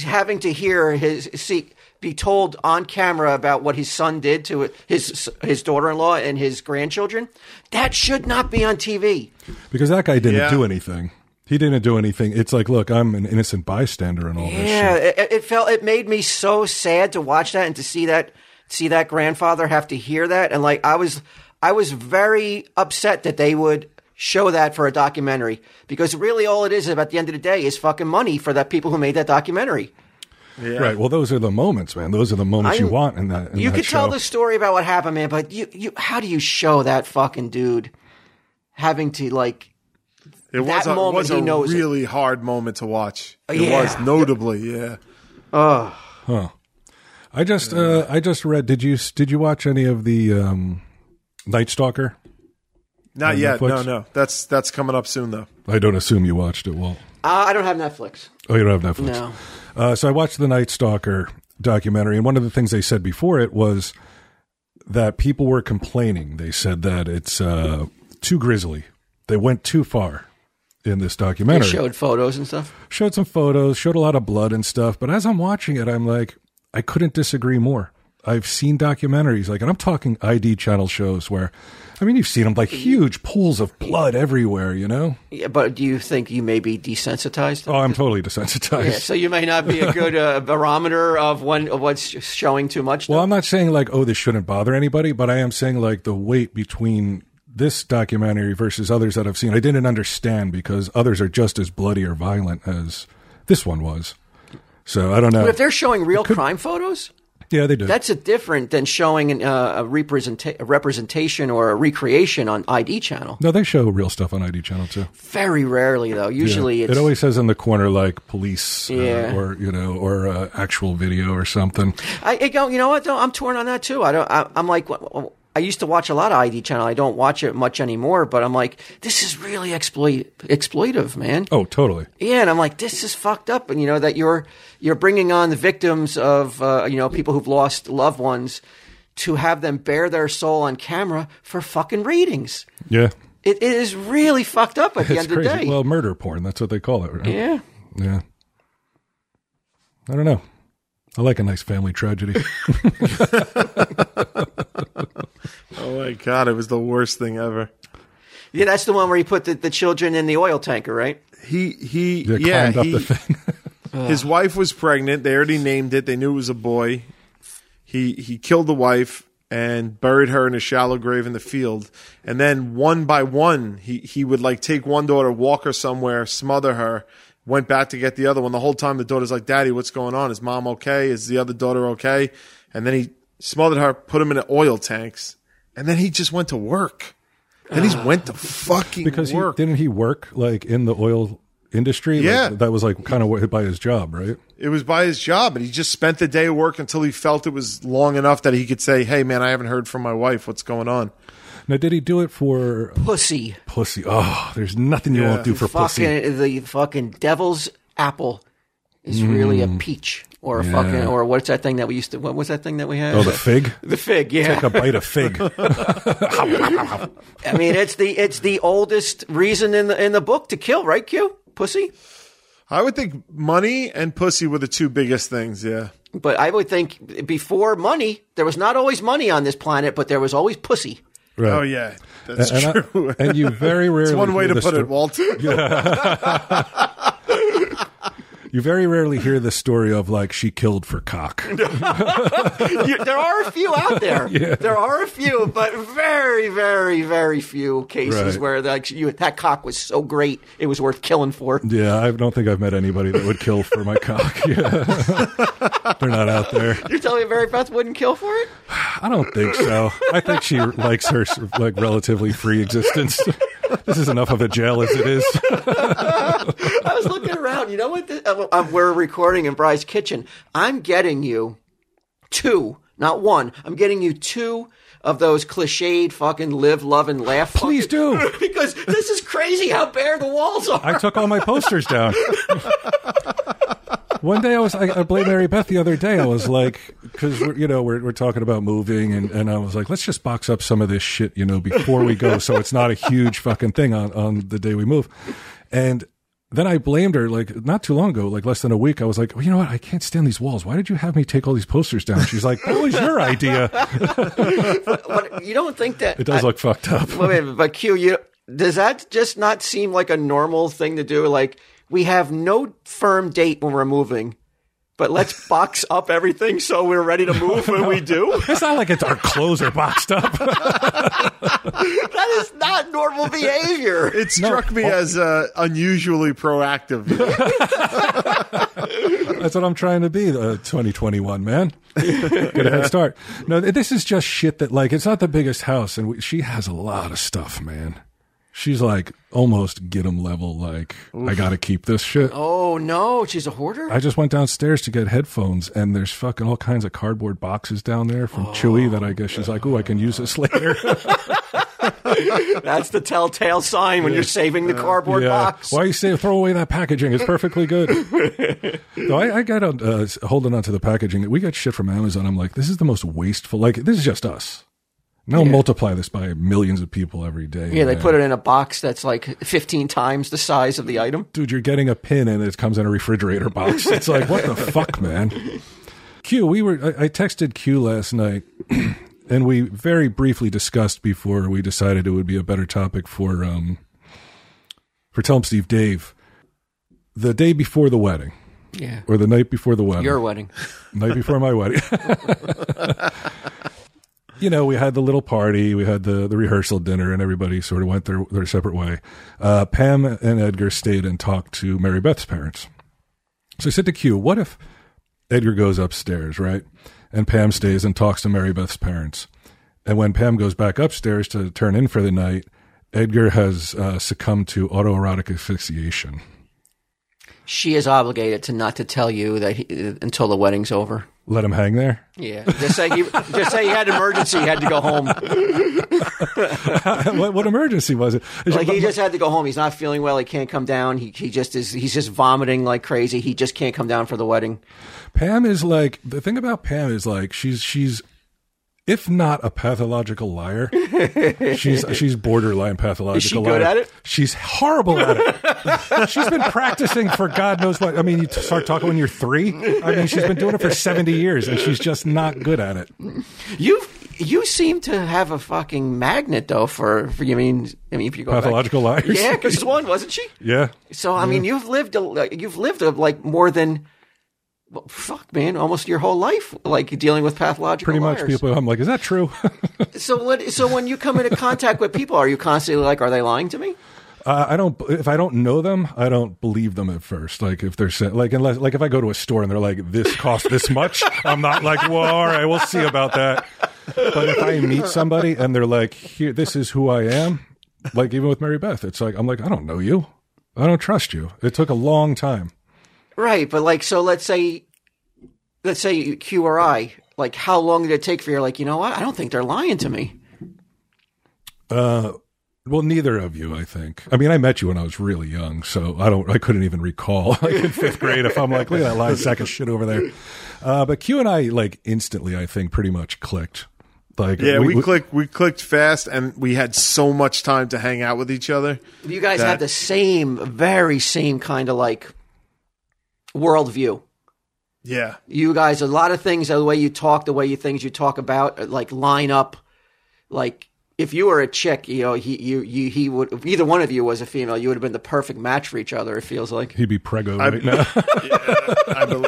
having to hear his see be told on camera about what his son did to his his daughter-in-law and his grandchildren. That should not be on TV. Because that guy didn't Yeah. do anything. He didn't do anything. It's like, look, I'm an innocent bystander and all this Yeah, it, it felt it made me so sad to watch that and to see that see that grandfather have to hear that and like I was I was very upset that they would show that for a documentary because really all it is at the end of the day is fucking money for the people who made that documentary. Yeah. Right. Well, those are the moments, man. Those are the moments I- you want in that. In you that could tell the story about what happened, man, but you, you how do you show that fucking dude having to like It was that a, moment was he a knows it. really hard moment to watch. It Yeah. was notably, yeah. Oh. Huh. I just, uh, I just read. Did you did you watch any of the um, Night Stalker? Not On yet. No, no. That's that's coming up soon though. I don't assume you watched it, Walt. Uh, I don't have Netflix. Oh, you don't have Netflix. No. Uh, so I watched the Night Stalker documentary, and one of the things they said before it was that people were complaining. They said that it's uh, too grisly. They went too far, in this They documentary. showed photos and stuff. showed some photos, showed a lot of blood and stuff. But as I'm watching it, I'm like, I couldn't disagree more. I've seen documentaries like, and I'm talking ID channel shows where, I mean, you've seen them like huge pools of blood everywhere, you know? Yeah, but do you think you may be desensitized? Oh, I'm totally desensitized. Yeah, so you may not be a good uh, barometer of when of what's showing too much. Well, I'm not saying like, oh, this shouldn't bother anybody, but I am saying like the weight between this documentary versus others that I've seen, I didn't understand because others are just as bloody or violent as this one was. So I don't know. but if they're showing real crime photos, yeah, they do. that's a different than showing an, uh, a, representa- a representation or a recreation on ID channel. no, they show real stuff on ID channel too. Very rarely, though. Usually, Yeah. it's it always says in the corner like police uh, or you know or uh, actual video or something. I, I go. You know what? Though I'm torn on that too. I don't. I, I'm like. wh- I used to watch a lot of ID channel. I don't watch it much anymore. But I'm like, this is really exploit exploitive, man. Oh, totally. Yeah, and I'm like, this is fucked up. And you know that you're you're bringing on the victims of uh, you know people who've lost loved ones to have them bare their soul on camera for fucking ratings. Yeah, It, it is really fucked up at the it's end of the day. Well, murder porn. That's what they call it. Right? yeah. Yeah. I don't know. I like a nice family tragedy. Oh my god, it was the worst thing ever. Yeah, that's the one where he put the, the children in the oil tanker, right? He he They yeah climbed up he, the thing. his wife was pregnant. They already named it. They knew it was a boy. He he killed the wife and buried her in a shallow grave in the field. And then one by one, he he would like take one daughter, walk her somewhere, smother her. Went back to get the other one. The whole time the daughter's like, "Daddy, what's going on? Is mom okay? Is the other daughter okay?" And then he smothered her, put him in the oil tanks, and then he just went to work. Then he went to fucking because he, work. didn't he work like in the oil industry? Like, Yeah. that was like kind of what by his job, right? It was by his job, and he just spent the day of work until he felt it was long enough that he could say, "Hey, man, I haven't heard from my wife. What's going on?" Now, did he do it for Pussy. pussy? Oh, there's nothing you Yeah. won't do for pussy. fucking the fucking devil's apple is really a mm. peach or a fucking Mm. Or what's that thing that we used to what was that thing that we had Oh, the fig. the fig yeah Take a bite of fig. i mean it's the it's the oldest reason in the in the book to kill right q pussy I would think money and pussy were the two biggest things. Yeah, but i would think before money there was not always money on this planet but there was always pussy Right. oh yeah, that's And, true. and you very rarely. It's one way to put sto- it, Walt. You very rarely hear the story of like she killed for cock. You- there are a few out there there are a few but very very very few cases Right. where like you that cock was so great it was worth killing for Yeah, I don't think I've met anybody that would kill for my cock. Yeah. They're not out there. You're telling me Mary Beth wouldn't kill for it? I don't think so. I think she likes her like relatively free existence. This is enough of a jail as it is. I was looking around. You know what? The, uh, uh, we're recording in Bry's kitchen. I'm getting you two, not one. I'm getting you two of those cliched fucking live, love, and laugh. Please fucking- do. because this is crazy how bare the walls are. I took all my posters down. One day I was, I, I blamed Mary Beth the other day. I was like, because you know we're we're talking about moving, and, and I was like, let's just box up some of this shit, you know, before we go, so it's not a huge fucking thing on on the day we move. And then I blamed her like not too long ago, like less than a week. I was like, well, you know what? I can't stand these walls. Why did you have me take all these posters down? She's like, that was your idea. But you don't think that It does I- look fucked up. Wait but Q, you does that just not seem like a normal thing to do? Like we have no firm date when we're moving, but let's box up everything so we're ready to move when we do. It's not like it's our clothes are boxed up. That is not normal behavior. It struck me as uh, unusually proactive. That's what I'm trying to be, uh, 2021, man. Get a head start. No, this is just shit that, like, it's not the biggest house, and we, she has a lot of stuff, man. She's like almost get 'em level, like, I gotta keep this shit. Oh no, she's a hoarder. I just went downstairs to get headphones, and there's fucking all kinds of cardboard boxes down there from Chewy that I guess she's like, oh, I can use this later. That's the telltale sign when you're saving the cardboard yeah. box. Why you say throw away that packaging? It's perfectly good. no, I, I got on, uh, holding on to the packaging. We got shit from Amazon. I'm like, this is the most wasteful. Like, this is just us. Now multiply this by millions of people every day. Yeah, they man. put it in a box that's like 15 times the size of the item. dude, you're getting a pin and it comes in a refrigerator box. It's like, what the fuck, man? Q, we were, I, I texted Q last night and we very briefly discussed before we decided it would be a better topic for, um, for Tell 'em Steve Dave. The day before the wedding Yeah. or the night before the wedding. Your wedding. night before my wedding. you know, we had the little party, we had the, the rehearsal dinner, and everybody sort of went their, their separate way. Uh, Pam and Edgar stayed and talked to Mary Beth's parents. So I said to Q, what if Edgar goes upstairs, right? And Pam stays and talks to Mary Beth's parents. And when Pam goes back upstairs to turn in for the night, Edgar has uh, succumbed to autoerotic asphyxiation. She is obligated to not to tell you that he, until the wedding's over. Let him hang there. Yeah. Just say he, just say he had an emergency, he had to go home. what, what emergency was it? Like he just had to go home. He's not feeling well. He can't come down. He he just is. He's just vomiting like crazy. He just can't come down for the wedding. Pam is like the thing about Pam is like she's she's if not a pathological liar, she's she's borderline pathological. Is she liar. good at it? She's horrible at it. she's been practicing for God knows what. I mean, you start talking when you're three. I mean, she's been doing it for seventy years, and she's just not good at it. You you seem to have a fucking magnet though for for you mean I mean if you go back- Pathological liars. Yeah, because one wasn't she? Yeah, So I mean, you've lived a, you've lived a, like more than well, fuck, man, almost your whole life, like dealing with pathological. pretty much. liars. People, I'm like, is that true? So what? So when you come into contact with people, are you constantly like, are they lying to me? Uh, I don't. If I don't know them, I don't believe them at first. Like if they're sa- like unless like if I go to a store and they're like this costs this much, I'm not like well, all right, we'll see about that. But if I meet somebody and they're like, here, this is who I am, like even with Mary Beth, it's like I'm like I don't know you, I don't trust you. It took a long time. Right, but like, so let's say, let's say Q or I, like, how long did it take for you? Like, you know what? I don't think they're lying to me. Uh, well, neither of you, I think. I mean, I met you when I was really young, so I don't, I couldn't even recall like in fifth grade if I'm like, look at that lying sack of shit over there. Uh, but Q and I, like instantly, I think pretty much clicked. Like, Yeah, we, clicked. We clicked fast, and we had so much time to hang out with each other. You guys That- have the same, very same kind of like worldview. Yeah, You guys, a lot of things, the way you talk, the way you things you talk about, uh, like line up. Like, if you were a chick, you know, he, you, you, he would. If either one of you was a female, you would have been the perfect match for each other. It feels like He'd be prego right now. I bel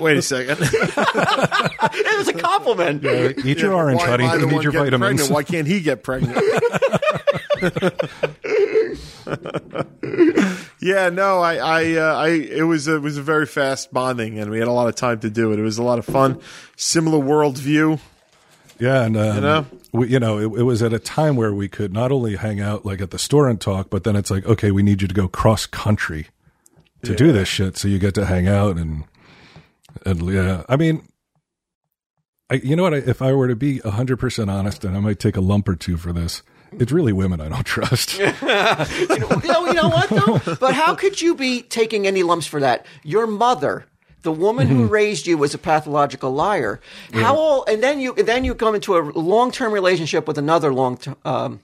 wait a second. it was a compliment. Eat your orange, Why buddy. am I the You need your vitamins. pregnant? Why can't he get pregnant? yeah, no, I, I, uh, I, it was a, it was a very fast bonding, and we had a lot of time to do it. It was a lot of fun. Similar worldview. Yeah, and um, you know? we, you know, it, it was at a time where we could not only hang out like at the store and talk, but then it's like, okay, we need you to go cross country to do this shit, so you get to hang out and and yeah, I mean. I, you know what? I, if I were to be hundred percent honest, and I might take a lump or two for this, it's really women I don't trust. you, know, you know what though? But how could you be taking any lumps for that? Your mother, the woman who raised you, was a pathological liar. How all, and then you then you come into a long term relationship with another long um,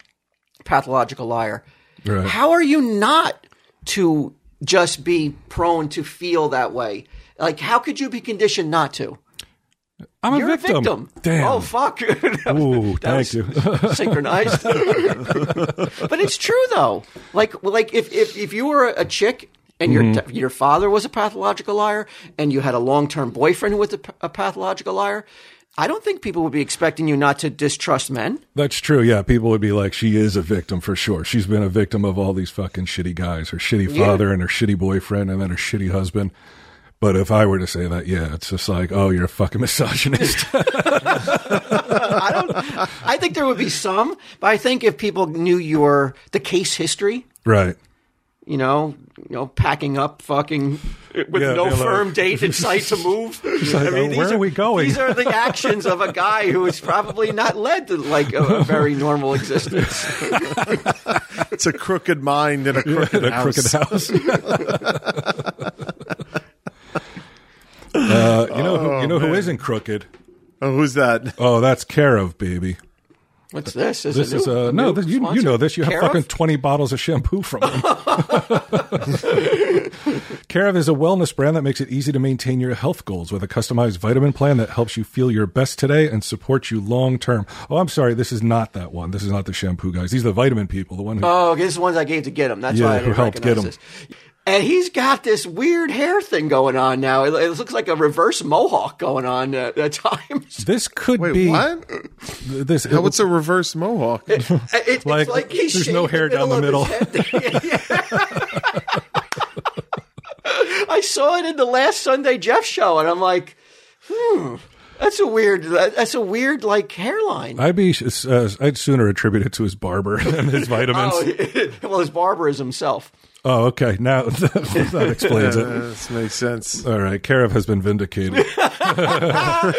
pathological liar. Right. How are you not to just be prone to feel that way? Like, how could you be conditioned not to? I'm a You're victim. a victim. Damn. Oh fuck. That Ooh, that thank you. synchronized. but it's true though. Like like if if, if you were a chick and your Mm-hmm. your father was a pathological liar and you had a long term boyfriend who was a pathological liar, I don't think people would be expecting you not to distrust men. That's true. Yeah, people would be like, she is a victim for sure. She's been a victim of all these fucking shitty guys, her shitty father and her shitty boyfriend, and then her shitty husband. But if I were to say that, yeah, it's just like, oh, you're a fucking misogynist. I don't. I think there would be some, but I think if people knew your the case history, right. you know, you know, packing up, fucking with Yeah, no they're like- firm date in sight to move. like, oh, where are we going? These are the actions of a guy who is probably not led to like a, a very normal existence. It's a crooked mind and a crooked In a house. crooked house. uh, you know, who, you know who man. isn't crooked? Oh, who's that? Oh, that's care of baby. What's this? This a is new- uh, no, this, you, you know this. You have fucking twenty bottles of shampoo from them. Care/of is a wellness brand that makes it easy to maintain your health goals with a customized vitamin plan that helps you feel your best today and supports you long term. Oh, I'm sorry, this is not that one. This is not the shampoo guys. These are the vitamin people. The one who Oh, okay, this is the ones I gave to get them. That's Yeah, why I who helped get them. this. And he's got this weird hair thing going on now. It, it looks like a reverse mohawk going on uh, at times. this could Wait, be what? this. How, what's a reverse mohawk? It- it's Like, like he's there's no shaved hair down the middle. I saw it in the last Sunday Jeff show, and I'm like, hmm, that's a weird. That's a weird like hairline. I'd be. Uh, I'd sooner attribute it to his barber than his vitamins. Oh, well, his barber is himself. Oh, okay. Now that explains it. this makes sense. All right, Care/of has been vindicated. uh,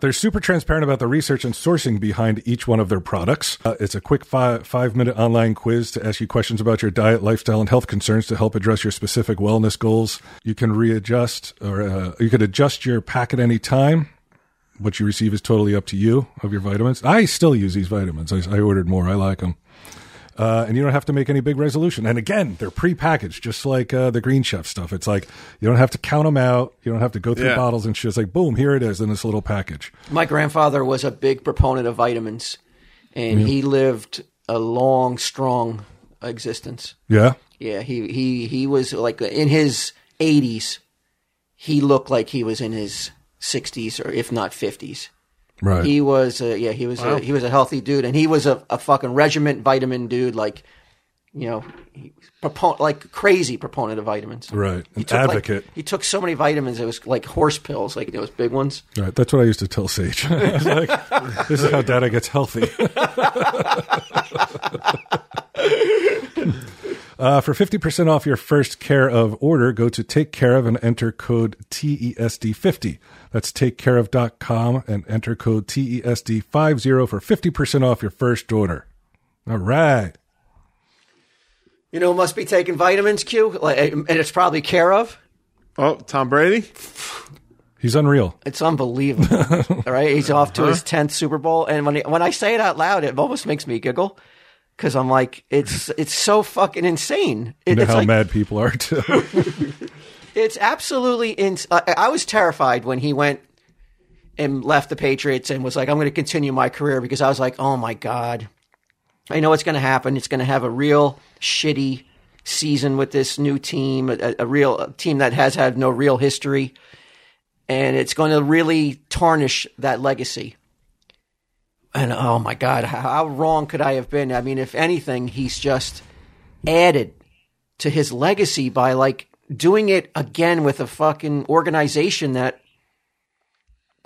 they're super transparent about the research and sourcing behind each one of their products. Uh, it's a quick five, five minute online quiz to ask you questions about your diet, lifestyle, and health concerns to help address your specific wellness goals. You can readjust or uh, you could adjust your pack at any time. What you receive is totally up to you of your vitamins. I still use these vitamins. I, I ordered more. I like them. Uh, and you don't have to make any big resolution. And again, they're pre-packaged, just like uh, the Green Chef stuff. It's like you don't have to count them out. You don't have to go through Yeah. bottles and shit. It's like boom, here it is in this little package. My grandfather was a big proponent of vitamins, and he lived a long, strong existence. Yeah, Yeah, he he he was like in his 80s. He looked like he was in his 60s or if not 50s. Right. He was uh, yeah, he was a, he was a healthy dude and he was a, a fucking regiment vitamin dude like you know, he was propon- like crazy proponent of vitamins. right. He An took, like- advocate. he took so many vitamins it was like horse pills, like those big ones. right. That's what I used to tell Sage. I was like, this is how Dada gets healthy. Uh, for 50% off your first Care/of order, go to Take Care of and enter code TESD50. That's takecareof.com and enter code E TESD50 for 50% off your first order. All right. You know, must be taking vitamins, Q, like, and it's probably Care/of. Oh, Tom Brady? He's unreal. It's unbelievable. All right, he's off to his tenth Super Bowl, and when he, when I say it out loud, it almost makes me giggle because I'm like, it's it's so fucking insane. It, You know it's how like, mad people are too. It's absolutely ins- I, I was terrified when he went and left the Patriots and was like, I'm going to continue my career because I was like, oh my god, I know what's going to happen. It's going to have a real shitty season with this new team, a, a real a team that has had no real history, and it's going to really tarnish that legacy. And oh my god, how, how wrong could I have been? I mean, if anything, he's just added to his legacy by like doing it again with a fucking organization that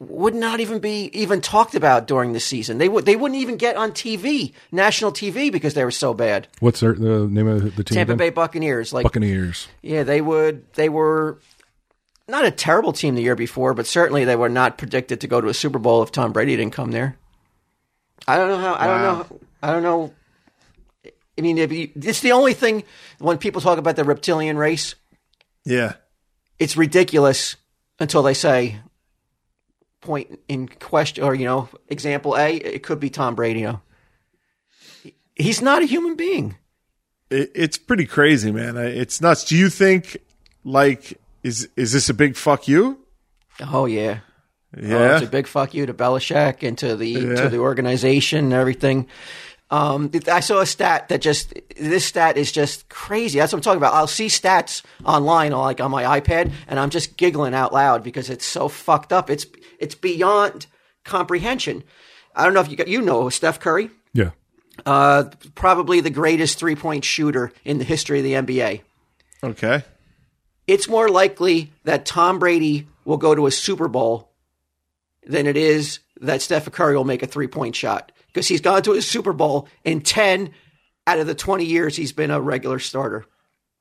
would not even be even talked about during the season. They would they wouldn't even get on TV, national TV because they were so bad. What's their, the name of the team? Tampa? Bay Buccaneers, like Buccaneers. yeah, they would they were not a terrible team the year before, but certainly they were not predicted to go to a Super Bowl if Tom Brady didn't come there. I don't know how. I don't know. I don't know. I mean, you, it's the only thing when people talk about the reptilian race. Yeah. it's ridiculous until they say point in question or you know example A it could be Tom Brady you know he's not a human being It, it's pretty crazy, man. It's nuts. Do you think, like, is is this a big fuck you? oh yeah Oh, Yeah. it's a big fuck you to Belichick and to the Yeah. to the organization and everything um, I saw a stat that just this stat is just crazy. That's what I'm talking about. I'll see stats online, like on my iPad, and I'm just giggling out loud because it's so fucked up. It's it's beyond comprehension. I don't know if you got, you know Steph Curry. Yeah. Uh, probably the greatest three point shooter in the history of the NBA. okay. It's more likely that Tom Brady will go to a Super Bowl than it is that Steph Curry will make a three point shot because he's gone to a Super Bowl in 10 out of the 20 years he's been a regular starter.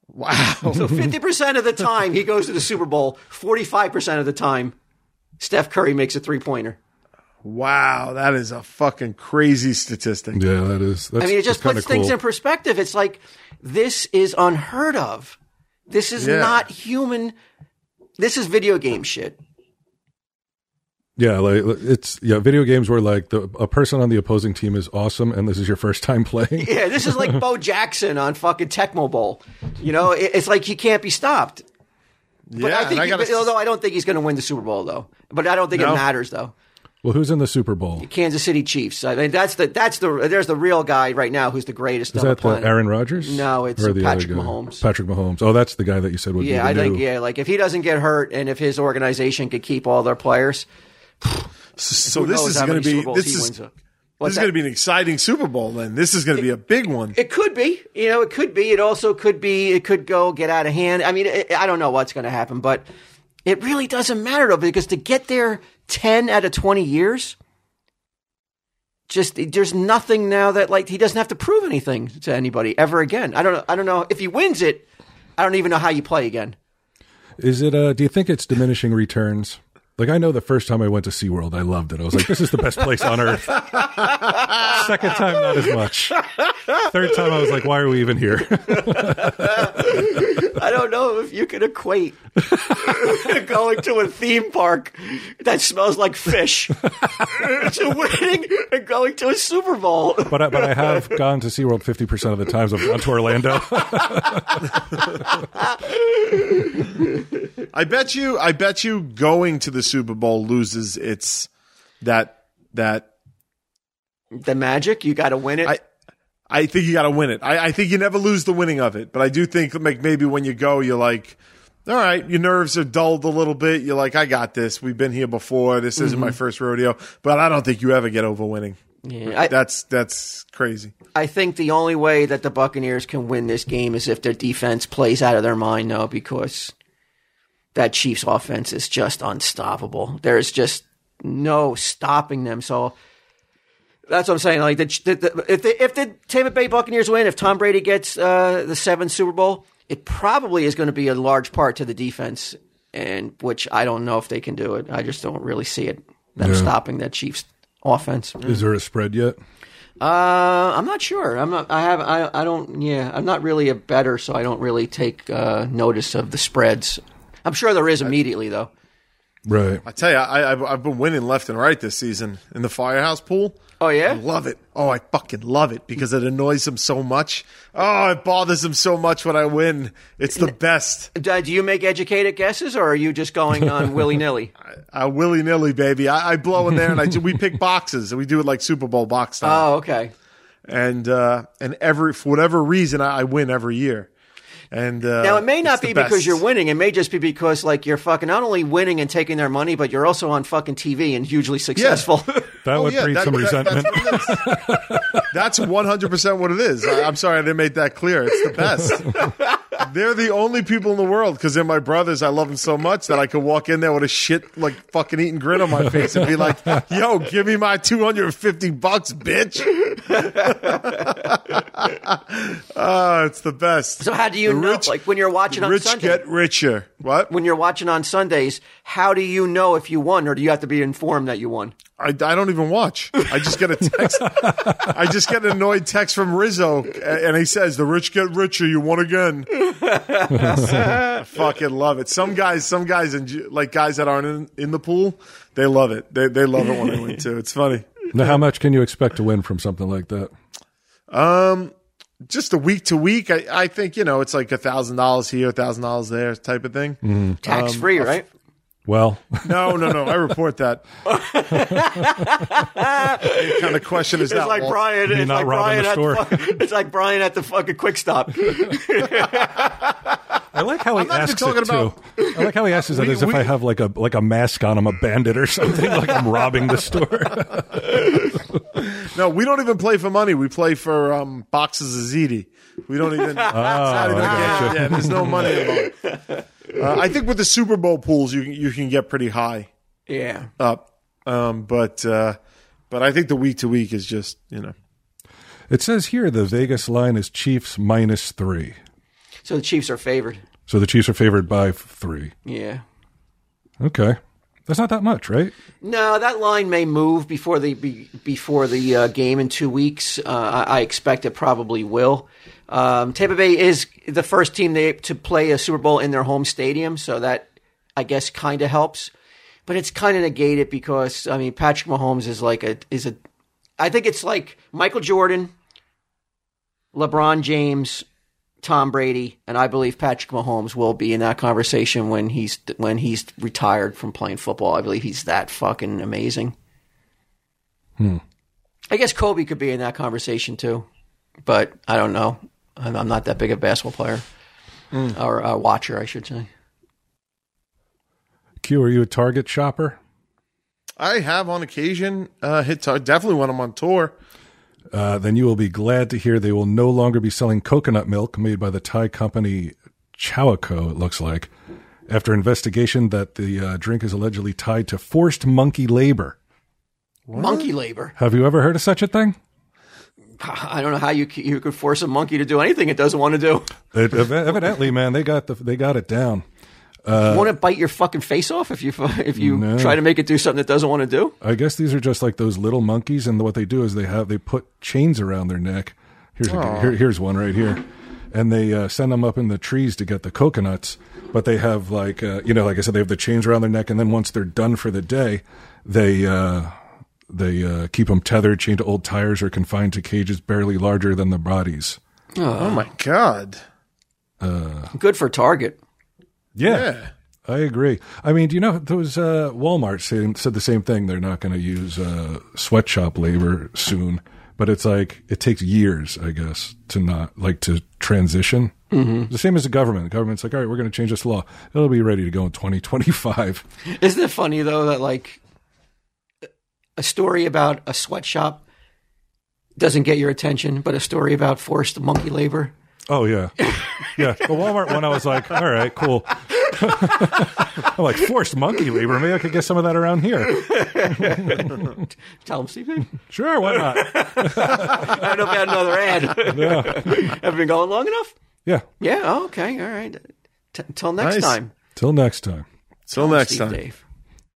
Wow. So 50% of the time he goes to the Super Bowl, 45% of the time Steph Curry makes a three pointer. Wow. That is a fucking crazy statistic. Yeah, that is. That's, I mean, it just puts kinda things cool. in perspective. It's like this is unheard of. This is Yeah. not human. This is video game shit. Yeah, like it's yeah, video games where like the a person on the opposing team is awesome, and this is your first time playing. Yeah, this is like Bo Jackson on fucking Tecmo Bowl. You know, it, it's like he can't be stopped. But yeah, I think, I he- gotta, although I don't think he's going to win the Super Bowl though. But I don't think No. it matters though. Well, who's in the Super Bowl? Kansas City Chiefs. I mean, that's the that's the there's the real guy right now who's the greatest Is that the. Aaron Rodgers? No, it's Or Patrick? Mahomes. Patrick Mahomes. Oh, that's the guy that you said would yeah, be I the think yeah, like if he doesn't get hurt and if his organization could keep all their players, so this is going to be this is wins. this is going to be an exciting Super Bowl. Then this is going to be a big one. It could be, you know, it could be. It also could be. It could go get out of hand. I mean, it, I don't know what's going to happen, but it really doesn't matter though, because to get there ten out of twenty years, just there's nothing now that like he doesn't have to prove anything to anybody ever again. I don't know. I don't know if he wins it. I don't even know how you play again. Is it? Uh, do you think it's diminishing returns? Like I know the first time I went to SeaWorld, I loved it. I was like, this is the best place on earth. Second time, not as much. Third time, I was like, why are we even here? I don't know if you can equate going to a theme park that smells like fish to winning and going to a Super Bowl. but I, but I have gone to SeaWorld 50% of the times I've gone to Orlando. I bet you. I bet you going to the Super Bowl loses its that that. The magic, you got to win it. I I think you got to win it. I, I think you never lose the winning of it. But I do think like maybe when you go, you're like, all right, your nerves are dulled a little bit. You're like, I got this. We've been here before. This isn't my mm-hmm. first rodeo. But I don't think you ever get over winning. Yeah, I, That's that's crazy. I think the only way that the Buccaneers can win this game is if their defense plays out of their mind, though, because that Chiefs offense is just unstoppable. There's just no stopping them. So that's what I'm saying. Like the, the, the, if the if the Tampa Bay Buccaneers win, if Tom Brady gets uh, the seventh Super Bowl, it probably is going to be a large part to the defense, and which I don't know if they can do it. I just don't really see it them Yeah. stopping that Chiefs offense. Is there a spread yet? Uh, I'm not sure. I'm not. I have. I. I don't. Yeah. I'm not really a better, so I don't really take uh, notice of the spreads. I'm sure there is immediately though. Right. I tell you, I, I've, I've been winning left and right this season in the firehouse pool. Oh yeah, I love it. Oh, I fucking love it because it annoys him so much. Oh, it bothers him so much when I win. It's the best. Uh, do you make educated guesses, or are you just going on willy nilly? Uh, willy nilly, baby. I, I blow in there and I do, we pick boxes and we do it like Super Bowl box style. Oh, okay. and uh, and every for whatever reason I, I win every year. And uh, Now it may not be because you're winning. It may just be because like you're fucking not only winning and taking their money, but you're also on fucking TV and hugely successful. That Oh, would yeah, breed that- some that- resentment. That's, what it is. That's 100% what it is. I, I'm sorry I didn't make that clear. It's the best. They're the only people in the world because they're my brothers. I love them so much that I could walk in there with a shit, like fucking eating grin on my face and be like, yo, give me my 250 bucks, bitch. oh, it's the best. so how do you The know? rich- like when you're watching on Rich Sunday, get richer. What? when you're watching on Sundays, how do you know if you won, or do you have to be informed that you won? I, I don't even watch. I just get a text. I just get an annoyed text from Rizzo, and he says, "The rich get richer. You won again." I fucking love it. Some guys, some guys, enjoy, like guys that aren't in, in the pool, they love it. They they love it when I win too. It's funny. now, how much can you expect to win from something like that? Um, just a week to week, I, I think you know it's like a thousand dollars here, a thousand dollars there, type of thing. Mm-hmm. Um, Tax free, right? Well, No, no, no. I report that. what kind of question is It's that? like Walt? Brian. It's not like Brian the at store. the fucking, It's like Brian at the fucking quick stop. I like how he not even asks talking it too. I like how he asks it We- as if we- I have like a like a mask on. I'm a bandit or something. like I'm robbing the store. No, we don't even play for money. We play for um, boxes of ziti. We don't even. it's not even a Oh, I Yeah, there's no money involved. Uh, I think with the Super Bowl pools, you can- you can get pretty high yeah. up, um, but uh, but I think the week to week is just you know It says here the Vegas line is Chiefs minus three. So the Chiefs are favored. So the Chiefs are favored by three. Yeah. Okay, that's not that much, right? No, that line may move before the be, before the uh, game in two weeks. Uh, I, expect it probably will. Um, Tampa Bay is the first team they, to play a Super Bowl in their home stadium, so that I guess kind of helps. but it's kind of negated because I mean Patrick Mahomes is like a is a I think it's like Michael Jordan, LeBron James, Tom Brady, and I believe Patrick Mahomes will be in that conversation when he's when he's retired from playing football. I believe he's that fucking amazing. Hmm. I guess Kobe could be in that conversation too, but I don't know. I'm, I'm not that big of a basketball player or a watcher, I should say. Q, are you a Target shopper? I have on occasion uh, hit tar- definitely when I'm on tour. Uh, then you will be glad to hear they will no longer be selling coconut milk made by the Thai company Chaokoh, it looks like, after investigation that the uh, drink is allegedly tied to forced monkey labor. Monkey labor. Have you ever heard of such a thing? I don't know how you you could force a monkey to do anything it doesn't want to do. It, evidently, man, they got the they got it down. Want to bite your fucking face off if you if you No. try to make it do something it doesn't want to do. I guess these are just like those little monkeys, and what they do is they have they put chains around their neck. Here's a, here, here's one right here, and they uh, send them up in the trees to get the coconuts. But they have like uh, you know, like I said, they have the chains around their neck, and then once they're done for the day, they uh, they uh, keep them tethered, chained to old tires, or confined to cages barely larger than the bodies. Oh my god! Good for Target. Yeah. I agree. I mean, do you know those uh, Walmart said, said the same thing? They're not going to use uh, sweatshop labor soon, but it's like it takes years, I guess, to not like to transition. Mm-hmm. The same as the government. The government's like, all right, we're going to change this law. It'll be ready to go in 2025. Isn't it funny though that like a story about a sweatshop doesn't get your attention, but a story about forced monkey labor? Oh yeah, yeah. The Walmart one, I was like, all right, cool. I'm like forced monkey labor. Maybe I could get some of that around here. Tell them, Steve. Sure, why not? I don't know if I had another ad. Yeah, Have we been going long enough? yeah. Yeah. oh, okay. All right. T- Till next Nice. time. Till next time. Till next Steve time. Dave.